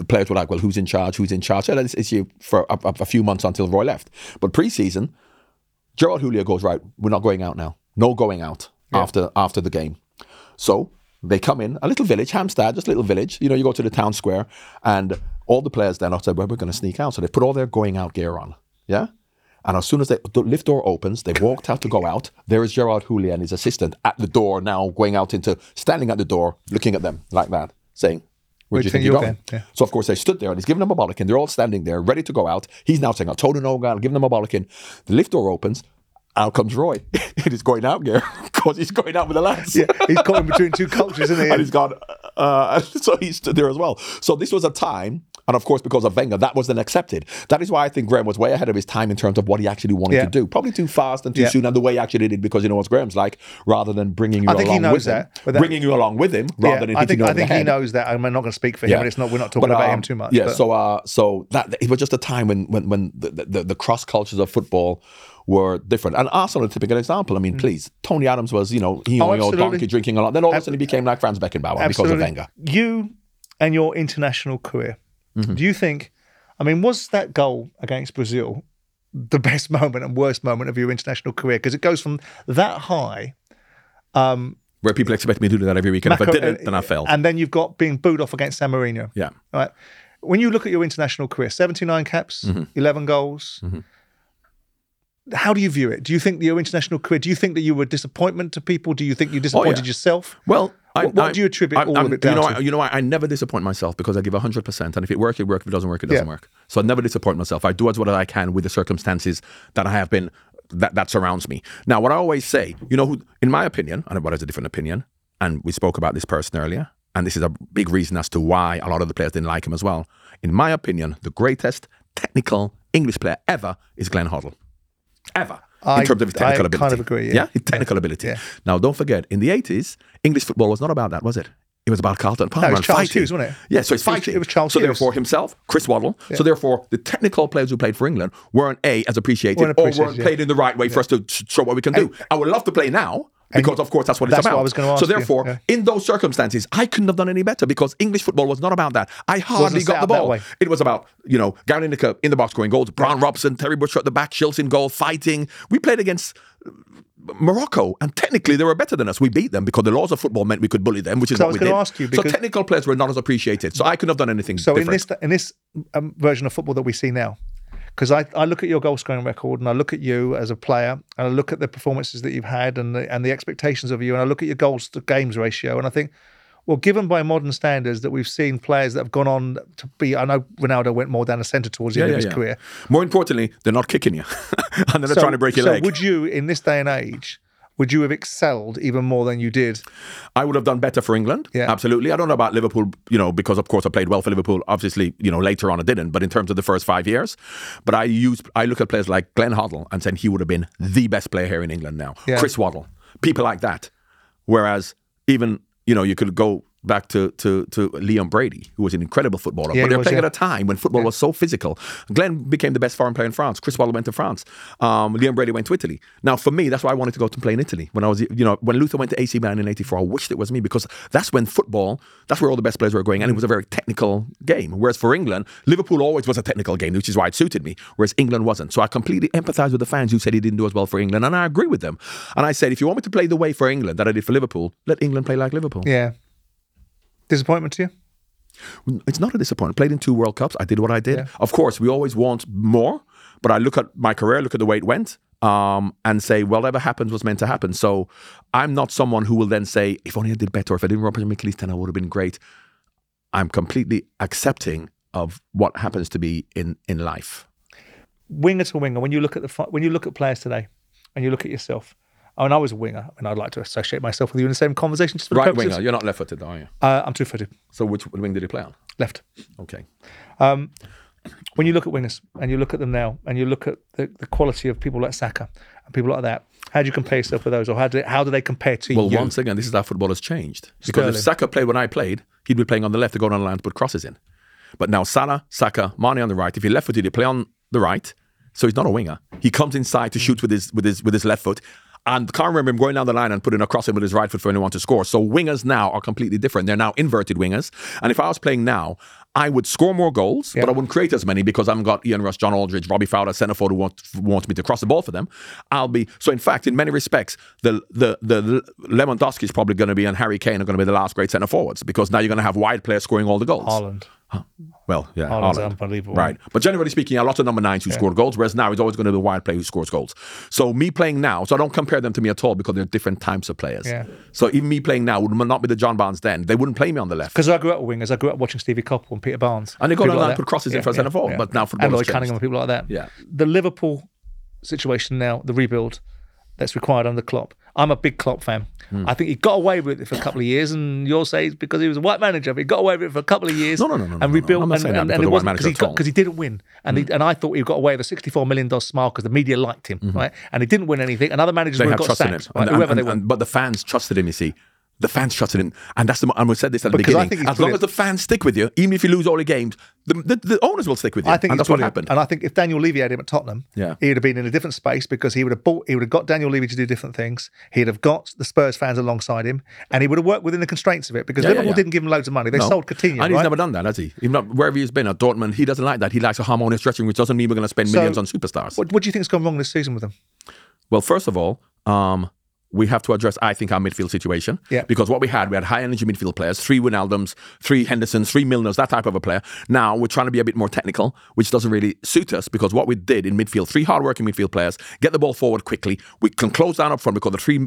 [SPEAKER 1] The players were like, "Well, who's in charge? Who's in charge?" So that's issue for a, a, few months until Roy left. But preseason, Gerard Houllier goes, right, we're not going out now. No going out after after the game. So they come in, a little village, Hampstead, just a little village. You know, you go to the town square, and all the players then are said, well, we're going to sneak out. So they put all their going out gear on. Yeah? And as soon as the the lift door opens, they walked out to go out. There is Gerard Houllier and his assistant at the door now, going out into, standing at the door, looking at them like that, saying, Where do you think you're going?
[SPEAKER 2] Yeah.
[SPEAKER 1] So of course they stood there and he's giving them a bollocking. They're all standing there, ready to go out. He's now saying, "I'll toe to no guy, I'll give them a bollocking." The lift door opens. Out comes Roy. and he's going out there because he's going out with the lads.
[SPEAKER 2] Yeah, he's caught in between two cultures, isn't he?
[SPEAKER 1] and he's gone. Uh, so he stood there as well. So this was a time, and of course because of Wenger, that was then accepted. That is why I think Graham was way ahead of his time in terms of what he actually wanted
[SPEAKER 2] Yeah.
[SPEAKER 1] to do. Probably too fast and too
[SPEAKER 2] Yeah.
[SPEAKER 1] soon, and the way he actually did it because you know what Graham's like. Rather than bringing you
[SPEAKER 2] I think he
[SPEAKER 1] along
[SPEAKER 2] knows
[SPEAKER 1] with him,
[SPEAKER 2] that, but that-
[SPEAKER 1] bringing you along with him, rather than
[SPEAKER 2] I think
[SPEAKER 1] you
[SPEAKER 2] I think he knows that. I'm not going to speak for him, and it's not. We're not talking
[SPEAKER 1] But,
[SPEAKER 2] about
[SPEAKER 1] um,
[SPEAKER 2] him too much.
[SPEAKER 1] Yeah,
[SPEAKER 2] but-
[SPEAKER 1] so uh, so that it was just a time when when when the, the, the cross cultures of football were different. And Arsenal, a typical example. I mean, please, Tony Adams was you know he
[SPEAKER 2] Mm. Oh,
[SPEAKER 1] only old donkey drinking a lot. Then all of a sudden he became like Franz Beckenbauer because of
[SPEAKER 2] Absolutely.
[SPEAKER 1] Wenger.
[SPEAKER 2] You and your international career.
[SPEAKER 1] Mm-hmm.
[SPEAKER 2] Do you think? I mean, was that goal against Brazil the best moment and worst moment of your international career? Because it goes from that high.
[SPEAKER 1] Where people expect me to do that every week, and if I didn't, then I failed.
[SPEAKER 2] And then you've got being booed off against San Marino.
[SPEAKER 1] yeah.
[SPEAKER 2] Right. When you look at your international career, 79 caps,
[SPEAKER 1] Mm-hmm.
[SPEAKER 2] 11 goals. How do you view it? Do you think your international career, do you think that you were a disappointment to people? Do you think you disappointed yourself?
[SPEAKER 1] Well, I,
[SPEAKER 2] What- what
[SPEAKER 1] I-
[SPEAKER 2] do you attribute
[SPEAKER 1] I-
[SPEAKER 2] all of it down
[SPEAKER 1] you know,
[SPEAKER 2] to?
[SPEAKER 1] I, you know, I, I never disappoint myself because I give 100%. And if it works, it works. If it doesn't work, it doesn't
[SPEAKER 2] Yeah.
[SPEAKER 1] work. So I never disappoint myself. I do as what I can with the circumstances that I have been, that, that surrounds me. Now, what I always say, you know, who, in my opinion, and everybody has a different opinion, and we spoke about this person earlier, and this is a big reason as to why a lot of the players didn't like him as well. In my opinion, the greatest technical English player ever is Glenn Hoddle. Ever.
[SPEAKER 2] I-
[SPEAKER 1] in terms of his technical
[SPEAKER 2] I
[SPEAKER 1] ability.
[SPEAKER 2] kind of agree, yeah.
[SPEAKER 1] his technical ability.
[SPEAKER 2] Yeah.
[SPEAKER 1] Now, don't forget, in the 80s, English football was not about that, was it? It was about Carlton Palmer
[SPEAKER 2] it was Charles
[SPEAKER 1] fighting.
[SPEAKER 2] Hughes, wasn't it?
[SPEAKER 1] Yeah, so it's
[SPEAKER 2] It was-
[SPEAKER 1] fighting.
[SPEAKER 2] it was Charles
[SPEAKER 1] so
[SPEAKER 2] Hughes.
[SPEAKER 1] therefore, himself, Chris Waddle. So therefore, the technical players who played for England weren't a as appreciated,
[SPEAKER 2] Weren't
[SPEAKER 1] or weren't
[SPEAKER 2] yeah.
[SPEAKER 1] played in the right way for us to show what we can do. I would love to play now. Because of course that's what it's
[SPEAKER 2] that's what
[SPEAKER 1] about.
[SPEAKER 2] I was gonna
[SPEAKER 1] so therefore,
[SPEAKER 2] yeah.
[SPEAKER 1] in those circumstances, I couldn't have done any better because English football was not about that. I hardly got the ball. It was about, you know, Gary Lineker in the box scoring goals, Brian Robson, Terry Butcher at the back, Shilts in goal, fighting. We played against Morocco, and technically they were better than us. We beat them because the laws of football meant we could bully them, which is
[SPEAKER 2] So I
[SPEAKER 1] what
[SPEAKER 2] was
[SPEAKER 1] we
[SPEAKER 2] gonna
[SPEAKER 1] did.
[SPEAKER 2] ask you,
[SPEAKER 1] so technical players were not as appreciated. So I couldn't have done anything
[SPEAKER 2] So in this in this um, version of football that we see now, because I, I look at your goal scoring record and I look at you as a player and I look at the performances that you've had and the, and the expectations of you and I look at your goals to games ratio and I think, well, given by modern standards that we've seen players that have gone on to be, I know Ronaldo went more down the centre towards the end of his career.
[SPEAKER 1] More importantly, they're not kicking you, and they're
[SPEAKER 2] So-
[SPEAKER 1] trying to break your
[SPEAKER 2] so
[SPEAKER 1] leg.
[SPEAKER 2] would you, in this day and age, would you have excelled even more than you did?
[SPEAKER 1] I would have done better for England.
[SPEAKER 2] Yeah.
[SPEAKER 1] Absolutely. I don't know about Liverpool, you know, because of course I played well for Liverpool. Obviously, you know, later on I didn't, but in terms of the first five years. But I use I look at players like Glenn Hoddle and saying he would have been the best player here in England now.
[SPEAKER 2] Yeah.
[SPEAKER 1] Chris Waddle. People like that. Whereas even, you know, you could go back to to to Liam Brady, who was an incredible footballer.
[SPEAKER 2] Yeah,
[SPEAKER 1] but they're
[SPEAKER 2] was,
[SPEAKER 1] playing
[SPEAKER 2] yeah.
[SPEAKER 1] at a time when football was so physical. Glenn became the best foreign player in France. Chris Waddle went to France. Um, Liam Brady went to Italy. Now, for me, that's why I wanted to go to play in Italy. When I was, you know, when Luther went to AC Milan in '84, I wished it was me because that's when football, that's where all the best players were going, and it was a very technical game. Whereas for England, Liverpool always was a technical game, which is why it suited me. Whereas England wasn't. So I completely empathise with the fans who said he didn't do as well for England, and I agree with them. And I said, if you want me to play the way for England that I did for Liverpool, let England play like Liverpool.
[SPEAKER 2] Yeah. Disappointment to you?
[SPEAKER 1] It's not a disappointment. Played in two World Cups. I did what I did.
[SPEAKER 2] Yeah.
[SPEAKER 1] Of course, we always want more, but I look at my career, look at the way it went, um, and say, whatever happens was meant to happen. So I'm not someone who will then say, if only I did better, if I didn't represent Michaelis, then I would have been great. I'm completely accepting of what happens to be in in life.
[SPEAKER 2] winger to winger, when you look at the when you look at players today, and you look at yourself. I mean, I was a winger, and I'd like to associate myself with you in the same conversation. Just for
[SPEAKER 1] Right
[SPEAKER 2] purposes-
[SPEAKER 1] winger, you're not left-footed, are you?
[SPEAKER 2] Uh, I'm two-footed,
[SPEAKER 1] So which wing did he play on?
[SPEAKER 2] left.
[SPEAKER 1] Okay.
[SPEAKER 2] When you look at wingers and you look at them now, and you look at the, the quality of people like Saka and people like that, how do you compare yourself with those, or how do how do they compare to
[SPEAKER 1] Well,
[SPEAKER 2] you?
[SPEAKER 1] Well, once again, this is how football has changed. Because
[SPEAKER 2] Sterling.
[SPEAKER 1] if Saka played when I played, he'd be playing on the left to go down the line to put crosses in. But now Salah, Saka, Mane on the right. If you're left footed, you play on the right. So he's not a winger. He comes inside to shoot with his with his with his left foot. And can't remember him going down the line and putting a cross in with his right foot for anyone to score. So wingers now are completely different. They're now inverted wingers. And if I was playing now, I would score more goals, but I wouldn't create as many because I haven't got Ian Rush, John Aldridge, Robbie Fowler, centre forward who want, wants me to cross the ball for them. I'll be so. In fact, in many respects, the the the Lewandowski is probably going to be and Harry Kane are going to be the last great centre forwards because now you're going to have wide players scoring all the goals.
[SPEAKER 2] Haaland. Hmm.
[SPEAKER 1] Well, yeah, Haaland.
[SPEAKER 2] unbelievable.
[SPEAKER 1] Right. But generally speaking, a lot of number nines who score goals, whereas now it's always going to be the wide player who scores goals. So me playing now, so I don't compare them to me at all because they're different types of players.
[SPEAKER 2] Yeah.
[SPEAKER 1] So even me playing now would not be the John Barnes then. They wouldn't play me on the left.
[SPEAKER 2] Because I grew up with wingers. I grew up watching Stevie Coppell and Peter Barnes.
[SPEAKER 1] And they go
[SPEAKER 2] People like that.
[SPEAKER 1] put crosses in for centre forward, but now football
[SPEAKER 2] And Lloyd. Cunningham and people like that.
[SPEAKER 1] Yeah.
[SPEAKER 2] The Liverpool situation now, the rebuild that's required under Klopp. I'm a big Klopp fan.
[SPEAKER 1] Hmm.
[SPEAKER 2] I think he got away with it for a couple of years, and you'll say it's because he was a white manager, but he got away with it for a couple of years.
[SPEAKER 1] No, no, no, no, no,
[SPEAKER 2] and
[SPEAKER 1] no.
[SPEAKER 2] rebuilt.
[SPEAKER 1] I'm not
[SPEAKER 2] and,
[SPEAKER 1] saying
[SPEAKER 2] and,
[SPEAKER 1] because
[SPEAKER 2] and it wasn't because he,
[SPEAKER 1] at all. Hmm.
[SPEAKER 2] got- 'cause he didn't win, and he, and I thought he got away with a 64 million dollar smile because the media liked him, right? And he didn't win anything. And other managers
[SPEAKER 1] Mm-hmm. They have
[SPEAKER 2] got
[SPEAKER 1] trusted him.
[SPEAKER 2] sacked, right?
[SPEAKER 1] And-
[SPEAKER 2] whoever they were.
[SPEAKER 1] but the fans trusted him, you see. The fans trusted him. And that's the, and we said this at the
[SPEAKER 2] Because
[SPEAKER 1] beginning. As long as the fans stick with you, even if you lose all the games, the, the, the owners will stick with you.
[SPEAKER 2] I think
[SPEAKER 1] and that's what happened.
[SPEAKER 2] And I think if Daniel Levy had him at Tottenham,
[SPEAKER 1] Yeah.
[SPEAKER 2] he would have been in a different space because he would have bought, he would have got Daniel Levy to do different things. He'd have got the Spurs fans alongside him, and he would have worked within the constraints of it because
[SPEAKER 1] Yeah, yeah,
[SPEAKER 2] Liverpool
[SPEAKER 1] yeah.
[SPEAKER 2] didn't give him loads of money. They
[SPEAKER 1] No.
[SPEAKER 2] sold Coutinho,
[SPEAKER 1] And he's
[SPEAKER 2] right?
[SPEAKER 1] never done that, has he? Even wherever he's been at Dortmund, he doesn't like that. He likes a harmonious stretching, which doesn't mean we're going to spend
[SPEAKER 2] So,
[SPEAKER 1] millions on superstars.
[SPEAKER 2] what, what do you think's gone wrong this season with them?
[SPEAKER 1] Well, first of all, um, we have to address, I think, our midfield situation.
[SPEAKER 2] Yeah.
[SPEAKER 1] Because what we had, we had high energy midfield players, three Wijnaldums, three Hendersons, three Milners, that type of a player. Now we're trying to be a bit more technical, which doesn't really suit us because what we did in midfield, three hard-working midfield players, get the ball forward quickly. We can close down up front because the three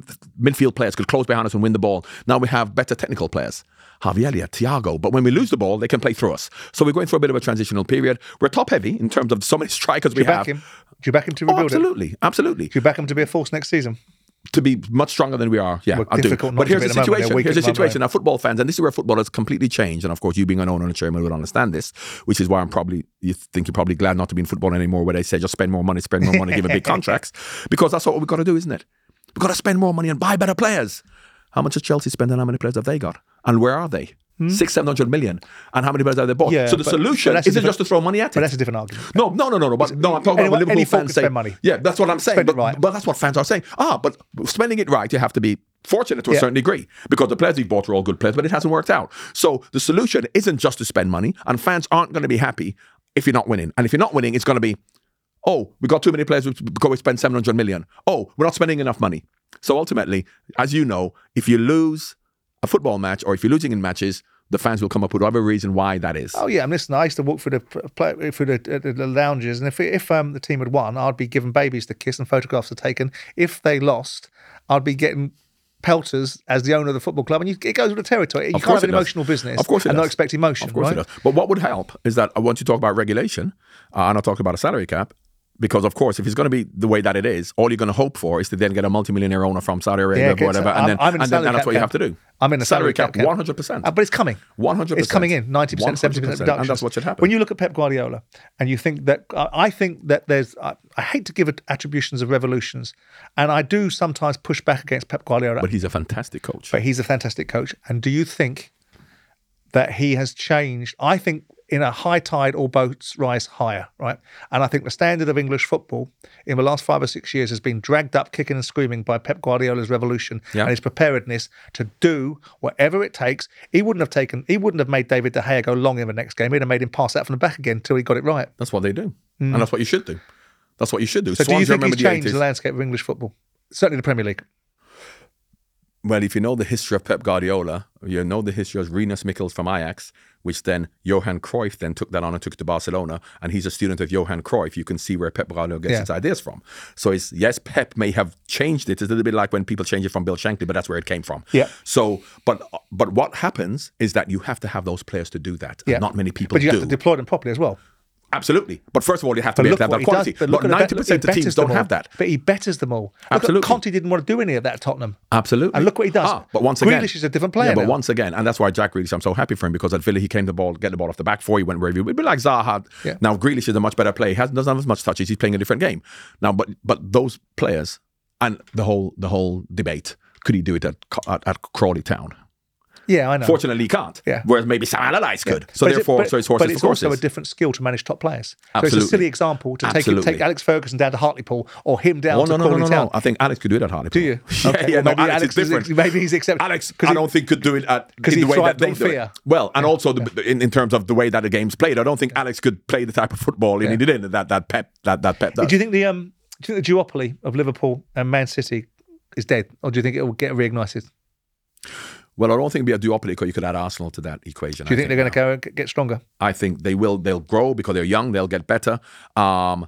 [SPEAKER 1] midfield players could close behind us and win the ball. Now we have better technical players. Harvey Elliott, Thiago. But when we lose the ball, they can play through us. So we're going through a bit of a transitional period. We're top heavy in terms of so many strikers
[SPEAKER 2] Do
[SPEAKER 1] we have.
[SPEAKER 2] him? Do you back him to
[SPEAKER 1] Oh,
[SPEAKER 2] rebuild it?
[SPEAKER 1] absolutely, absolutely
[SPEAKER 2] Do you back him to be a force next season?
[SPEAKER 1] To be much stronger than we are. Yeah, I do. But here's the
[SPEAKER 2] at the moment. They're
[SPEAKER 1] situation. Here's the
[SPEAKER 2] at the moment,
[SPEAKER 1] situation. Now, football fans, and this is where football has completely changed. And of course, you being an owner and a chairman would understand this, which is why I'm probably you think you're probably glad not to be in football anymore, where they say just spend more money, spend more money, give a big contracts, because that's what we've got to do, isn't it? We've got to spend more money and buy better players. How much has Chelsea spent and how many players have they got? And where are they? Six, seven hundred million. And how many players have they bought?
[SPEAKER 2] Hmm? Yeah,
[SPEAKER 1] so the
[SPEAKER 2] but-
[SPEAKER 1] solution
[SPEAKER 2] but
[SPEAKER 1] isn't just to throw money at it.
[SPEAKER 2] But that's a different argument.
[SPEAKER 1] No, no, no, no, no. But no, I'm talking
[SPEAKER 2] Anyone-
[SPEAKER 1] about Liverpool fans
[SPEAKER 2] can
[SPEAKER 1] say.
[SPEAKER 2] spend money.
[SPEAKER 1] Yeah, that's what I'm saying.
[SPEAKER 2] Spend
[SPEAKER 1] But,
[SPEAKER 2] right.
[SPEAKER 1] but that's what fans are saying. Ah, but spending it right, you have to be fortunate to a
[SPEAKER 2] Yeah.
[SPEAKER 1] certain degree because the players we bought are all good players, but it hasn't worked out. So the solution isn't just to spend money, and fans aren't going to be happy if you're not winning. And if you're not winning, it's going to be, oh, we got too many players because we spend 700 million. Oh, we're not spending enough money. So ultimately, as you know, if you lose a football match or if you're losing in matches, the fans will come up with whatever reason why that is.
[SPEAKER 2] Oh yeah, and listen, I used to walk through the play, through the, the, the lounges, and if if um, the team had won, I'd be given babies to kiss and photographs are taken. If they lost, I'd be getting pelters as the owner of the football club, and you, it goes with the territory. You
[SPEAKER 1] Of
[SPEAKER 2] can't have an
[SPEAKER 1] does.
[SPEAKER 2] emotional business
[SPEAKER 1] Of course it
[SPEAKER 2] and not expect emotion,
[SPEAKER 1] Of course
[SPEAKER 2] right?
[SPEAKER 1] it does. But what would help is that I want you to talk about regulation, uh, and I'll talk about a salary cap. Because of course, if it's going to be the way that it is, all you're going to hope for is to then get a multimillionaire owner from Saudi Arabia,
[SPEAKER 2] Yeah,
[SPEAKER 1] or whatever, and then,
[SPEAKER 2] I'm
[SPEAKER 1] and, then and that's
[SPEAKER 2] cap
[SPEAKER 1] what you have to do.
[SPEAKER 2] I'm in a salary cap camp.
[SPEAKER 1] one hundred percent.
[SPEAKER 2] Uh, but it's coming.
[SPEAKER 1] One hundred.
[SPEAKER 2] It's coming in ninety percent, seventy percent reduction.
[SPEAKER 1] and that's what should happen.
[SPEAKER 2] When you look at Pep Guardiola, and you think that I I think that there's, I, I hate to give attributions of revolutions, and I do sometimes push back against Pep Guardiola,
[SPEAKER 1] but he's a fantastic coach.
[SPEAKER 2] but he's a fantastic coach. And do you think that he has changed? I think in a high tide, all boats rise higher, right? And I think the standard of English football in the last five or six years has been dragged up kicking and screaming by Pep Guardiola's revolution
[SPEAKER 1] Yeah.
[SPEAKER 2] and his preparedness to do whatever it takes. He wouldn't have taken, he wouldn't have made David De Gea go long in the next game. He'd have made him pass out from the back again until he got it right.
[SPEAKER 1] That's what they do, mm. and that's what you should do. That's what you should do.
[SPEAKER 2] So do you think he's
[SPEAKER 1] remember the
[SPEAKER 2] changed the landscape of English football? Certainly the Premier League.
[SPEAKER 1] Well, if you know the history of Pep Guardiola, you know the history of Rinus Michels from Ajax, which then Johan Cruyff then took that on and took it to Barcelona, and he's a student of Johan Cruyff. You can see where Pep Guardiola gets
[SPEAKER 2] Yeah.
[SPEAKER 1] his ideas from. So it's yes, Pep may have changed it. It's a little bit like when people change it from Bill Shankly, but that's where it came from.
[SPEAKER 2] Yeah.
[SPEAKER 1] So, but but what happens is that you have to have those players to do that.
[SPEAKER 2] Yeah.
[SPEAKER 1] And not many people
[SPEAKER 2] But you
[SPEAKER 1] do.
[SPEAKER 2] have to deploy them properly as well.
[SPEAKER 1] Absolutely. But first of all, you have to
[SPEAKER 2] But
[SPEAKER 1] be able
[SPEAKER 2] look
[SPEAKER 1] to have that quality.
[SPEAKER 2] does.
[SPEAKER 1] But
[SPEAKER 2] look at the bet-
[SPEAKER 1] ninety percent
[SPEAKER 2] he
[SPEAKER 1] of teams don't
[SPEAKER 2] all.
[SPEAKER 1] have that.
[SPEAKER 2] But he betters them all. Look
[SPEAKER 1] Absolutely.
[SPEAKER 2] Conte didn't want to do any of that at Tottenham.
[SPEAKER 1] Absolutely.
[SPEAKER 2] And look what he does.
[SPEAKER 1] Ah, but once again,
[SPEAKER 2] Grealish is a different player
[SPEAKER 1] Yeah, but
[SPEAKER 2] now.
[SPEAKER 1] once again, and that's why Jack Grealish, I'm so happy for him because at Villa he came the ball, get the ball off the back before he went wherever he would be like Zaha.
[SPEAKER 2] Yeah.
[SPEAKER 1] Now Grealish is a much better player. He has, doesn't have as much touches. He's playing a different game now. But but those players and the whole the whole debate could he do it at at, at Crawley Town?
[SPEAKER 2] Yeah, I know.
[SPEAKER 1] Fortunately, he can't.
[SPEAKER 2] Yeah.
[SPEAKER 1] Whereas maybe Sam Allardyce could. So
[SPEAKER 2] But
[SPEAKER 1] therefore,
[SPEAKER 2] but,
[SPEAKER 1] so it's horses
[SPEAKER 2] but it's also a different skill to manage top players. So it's a silly example to take
[SPEAKER 1] Absolutely.
[SPEAKER 2] take Alex Ferguson down to Hartlepool or him down
[SPEAKER 1] Oh
[SPEAKER 2] to
[SPEAKER 1] no no no no no! I think Alex could do it at Hartlepool.
[SPEAKER 2] Do you?
[SPEAKER 1] Yeah,
[SPEAKER 2] Okay,
[SPEAKER 1] yeah.
[SPEAKER 2] well,
[SPEAKER 1] no,
[SPEAKER 2] maybe
[SPEAKER 1] Alex,
[SPEAKER 2] Alex
[SPEAKER 1] is
[SPEAKER 2] is-
[SPEAKER 1] different.
[SPEAKER 2] maybe he's accept-
[SPEAKER 1] Alex, I don't think could do it at in the way that they do it.
[SPEAKER 2] fear.
[SPEAKER 1] Well, and also in, in terms of the way that the game's played, I don't think Alex could play the type of football and he did it that that Pep that that Pep does.
[SPEAKER 2] Do you think the um do you think the duopoly of Liverpool and Man City is dead, or do you think it will get reignited?
[SPEAKER 1] Well, I don't think it'll be a duopoly because you could add Arsenal to that equation.
[SPEAKER 2] Do you think, they're going to get- stronger?
[SPEAKER 1] I think they will. They'll grow because they're young. They'll get better. Um,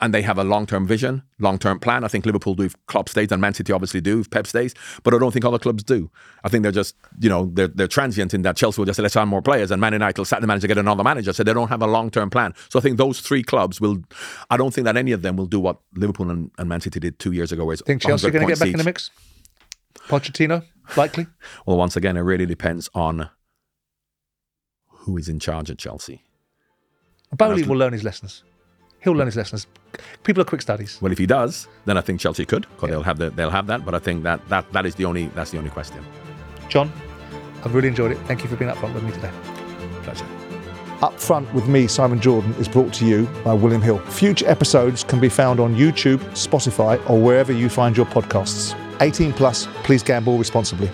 [SPEAKER 1] and they have a long-term vision, long-term plan. I think Liverpool do if Klopp stays, and Man City obviously do if Pep stays. But I don't think other clubs do. I think they're just, you know, they're they're transient in that Chelsea will just say let's sign more players, and Man United will sack the manager, get another manager. So they don't have a long-term plan. So I think those three clubs will. I don't think that any of them will do what Liverpool and, and Man City did two years ago. Where it's
[SPEAKER 2] Think Chelsea are going to get back in the mix? Pochettino, likely.
[SPEAKER 1] Well, once again, it really depends on who is in charge at Chelsea.
[SPEAKER 2] Boehly will learn his lessons. He'll learn his lessons. People are quick studies.
[SPEAKER 1] Well, if he does, then I think Chelsea could, because they'll have the, they'll have that. But I think that, that that is the only that's the only question.
[SPEAKER 2] John, I've really enjoyed it. Thank you for being up front with me today.
[SPEAKER 1] Pleasure.
[SPEAKER 2] Up Front with me, Simon Jordan, is brought to you by William Hill. Future episodes can be found on YouTube, Spotify, or wherever you find your podcasts. 18 plus, please gamble responsibly.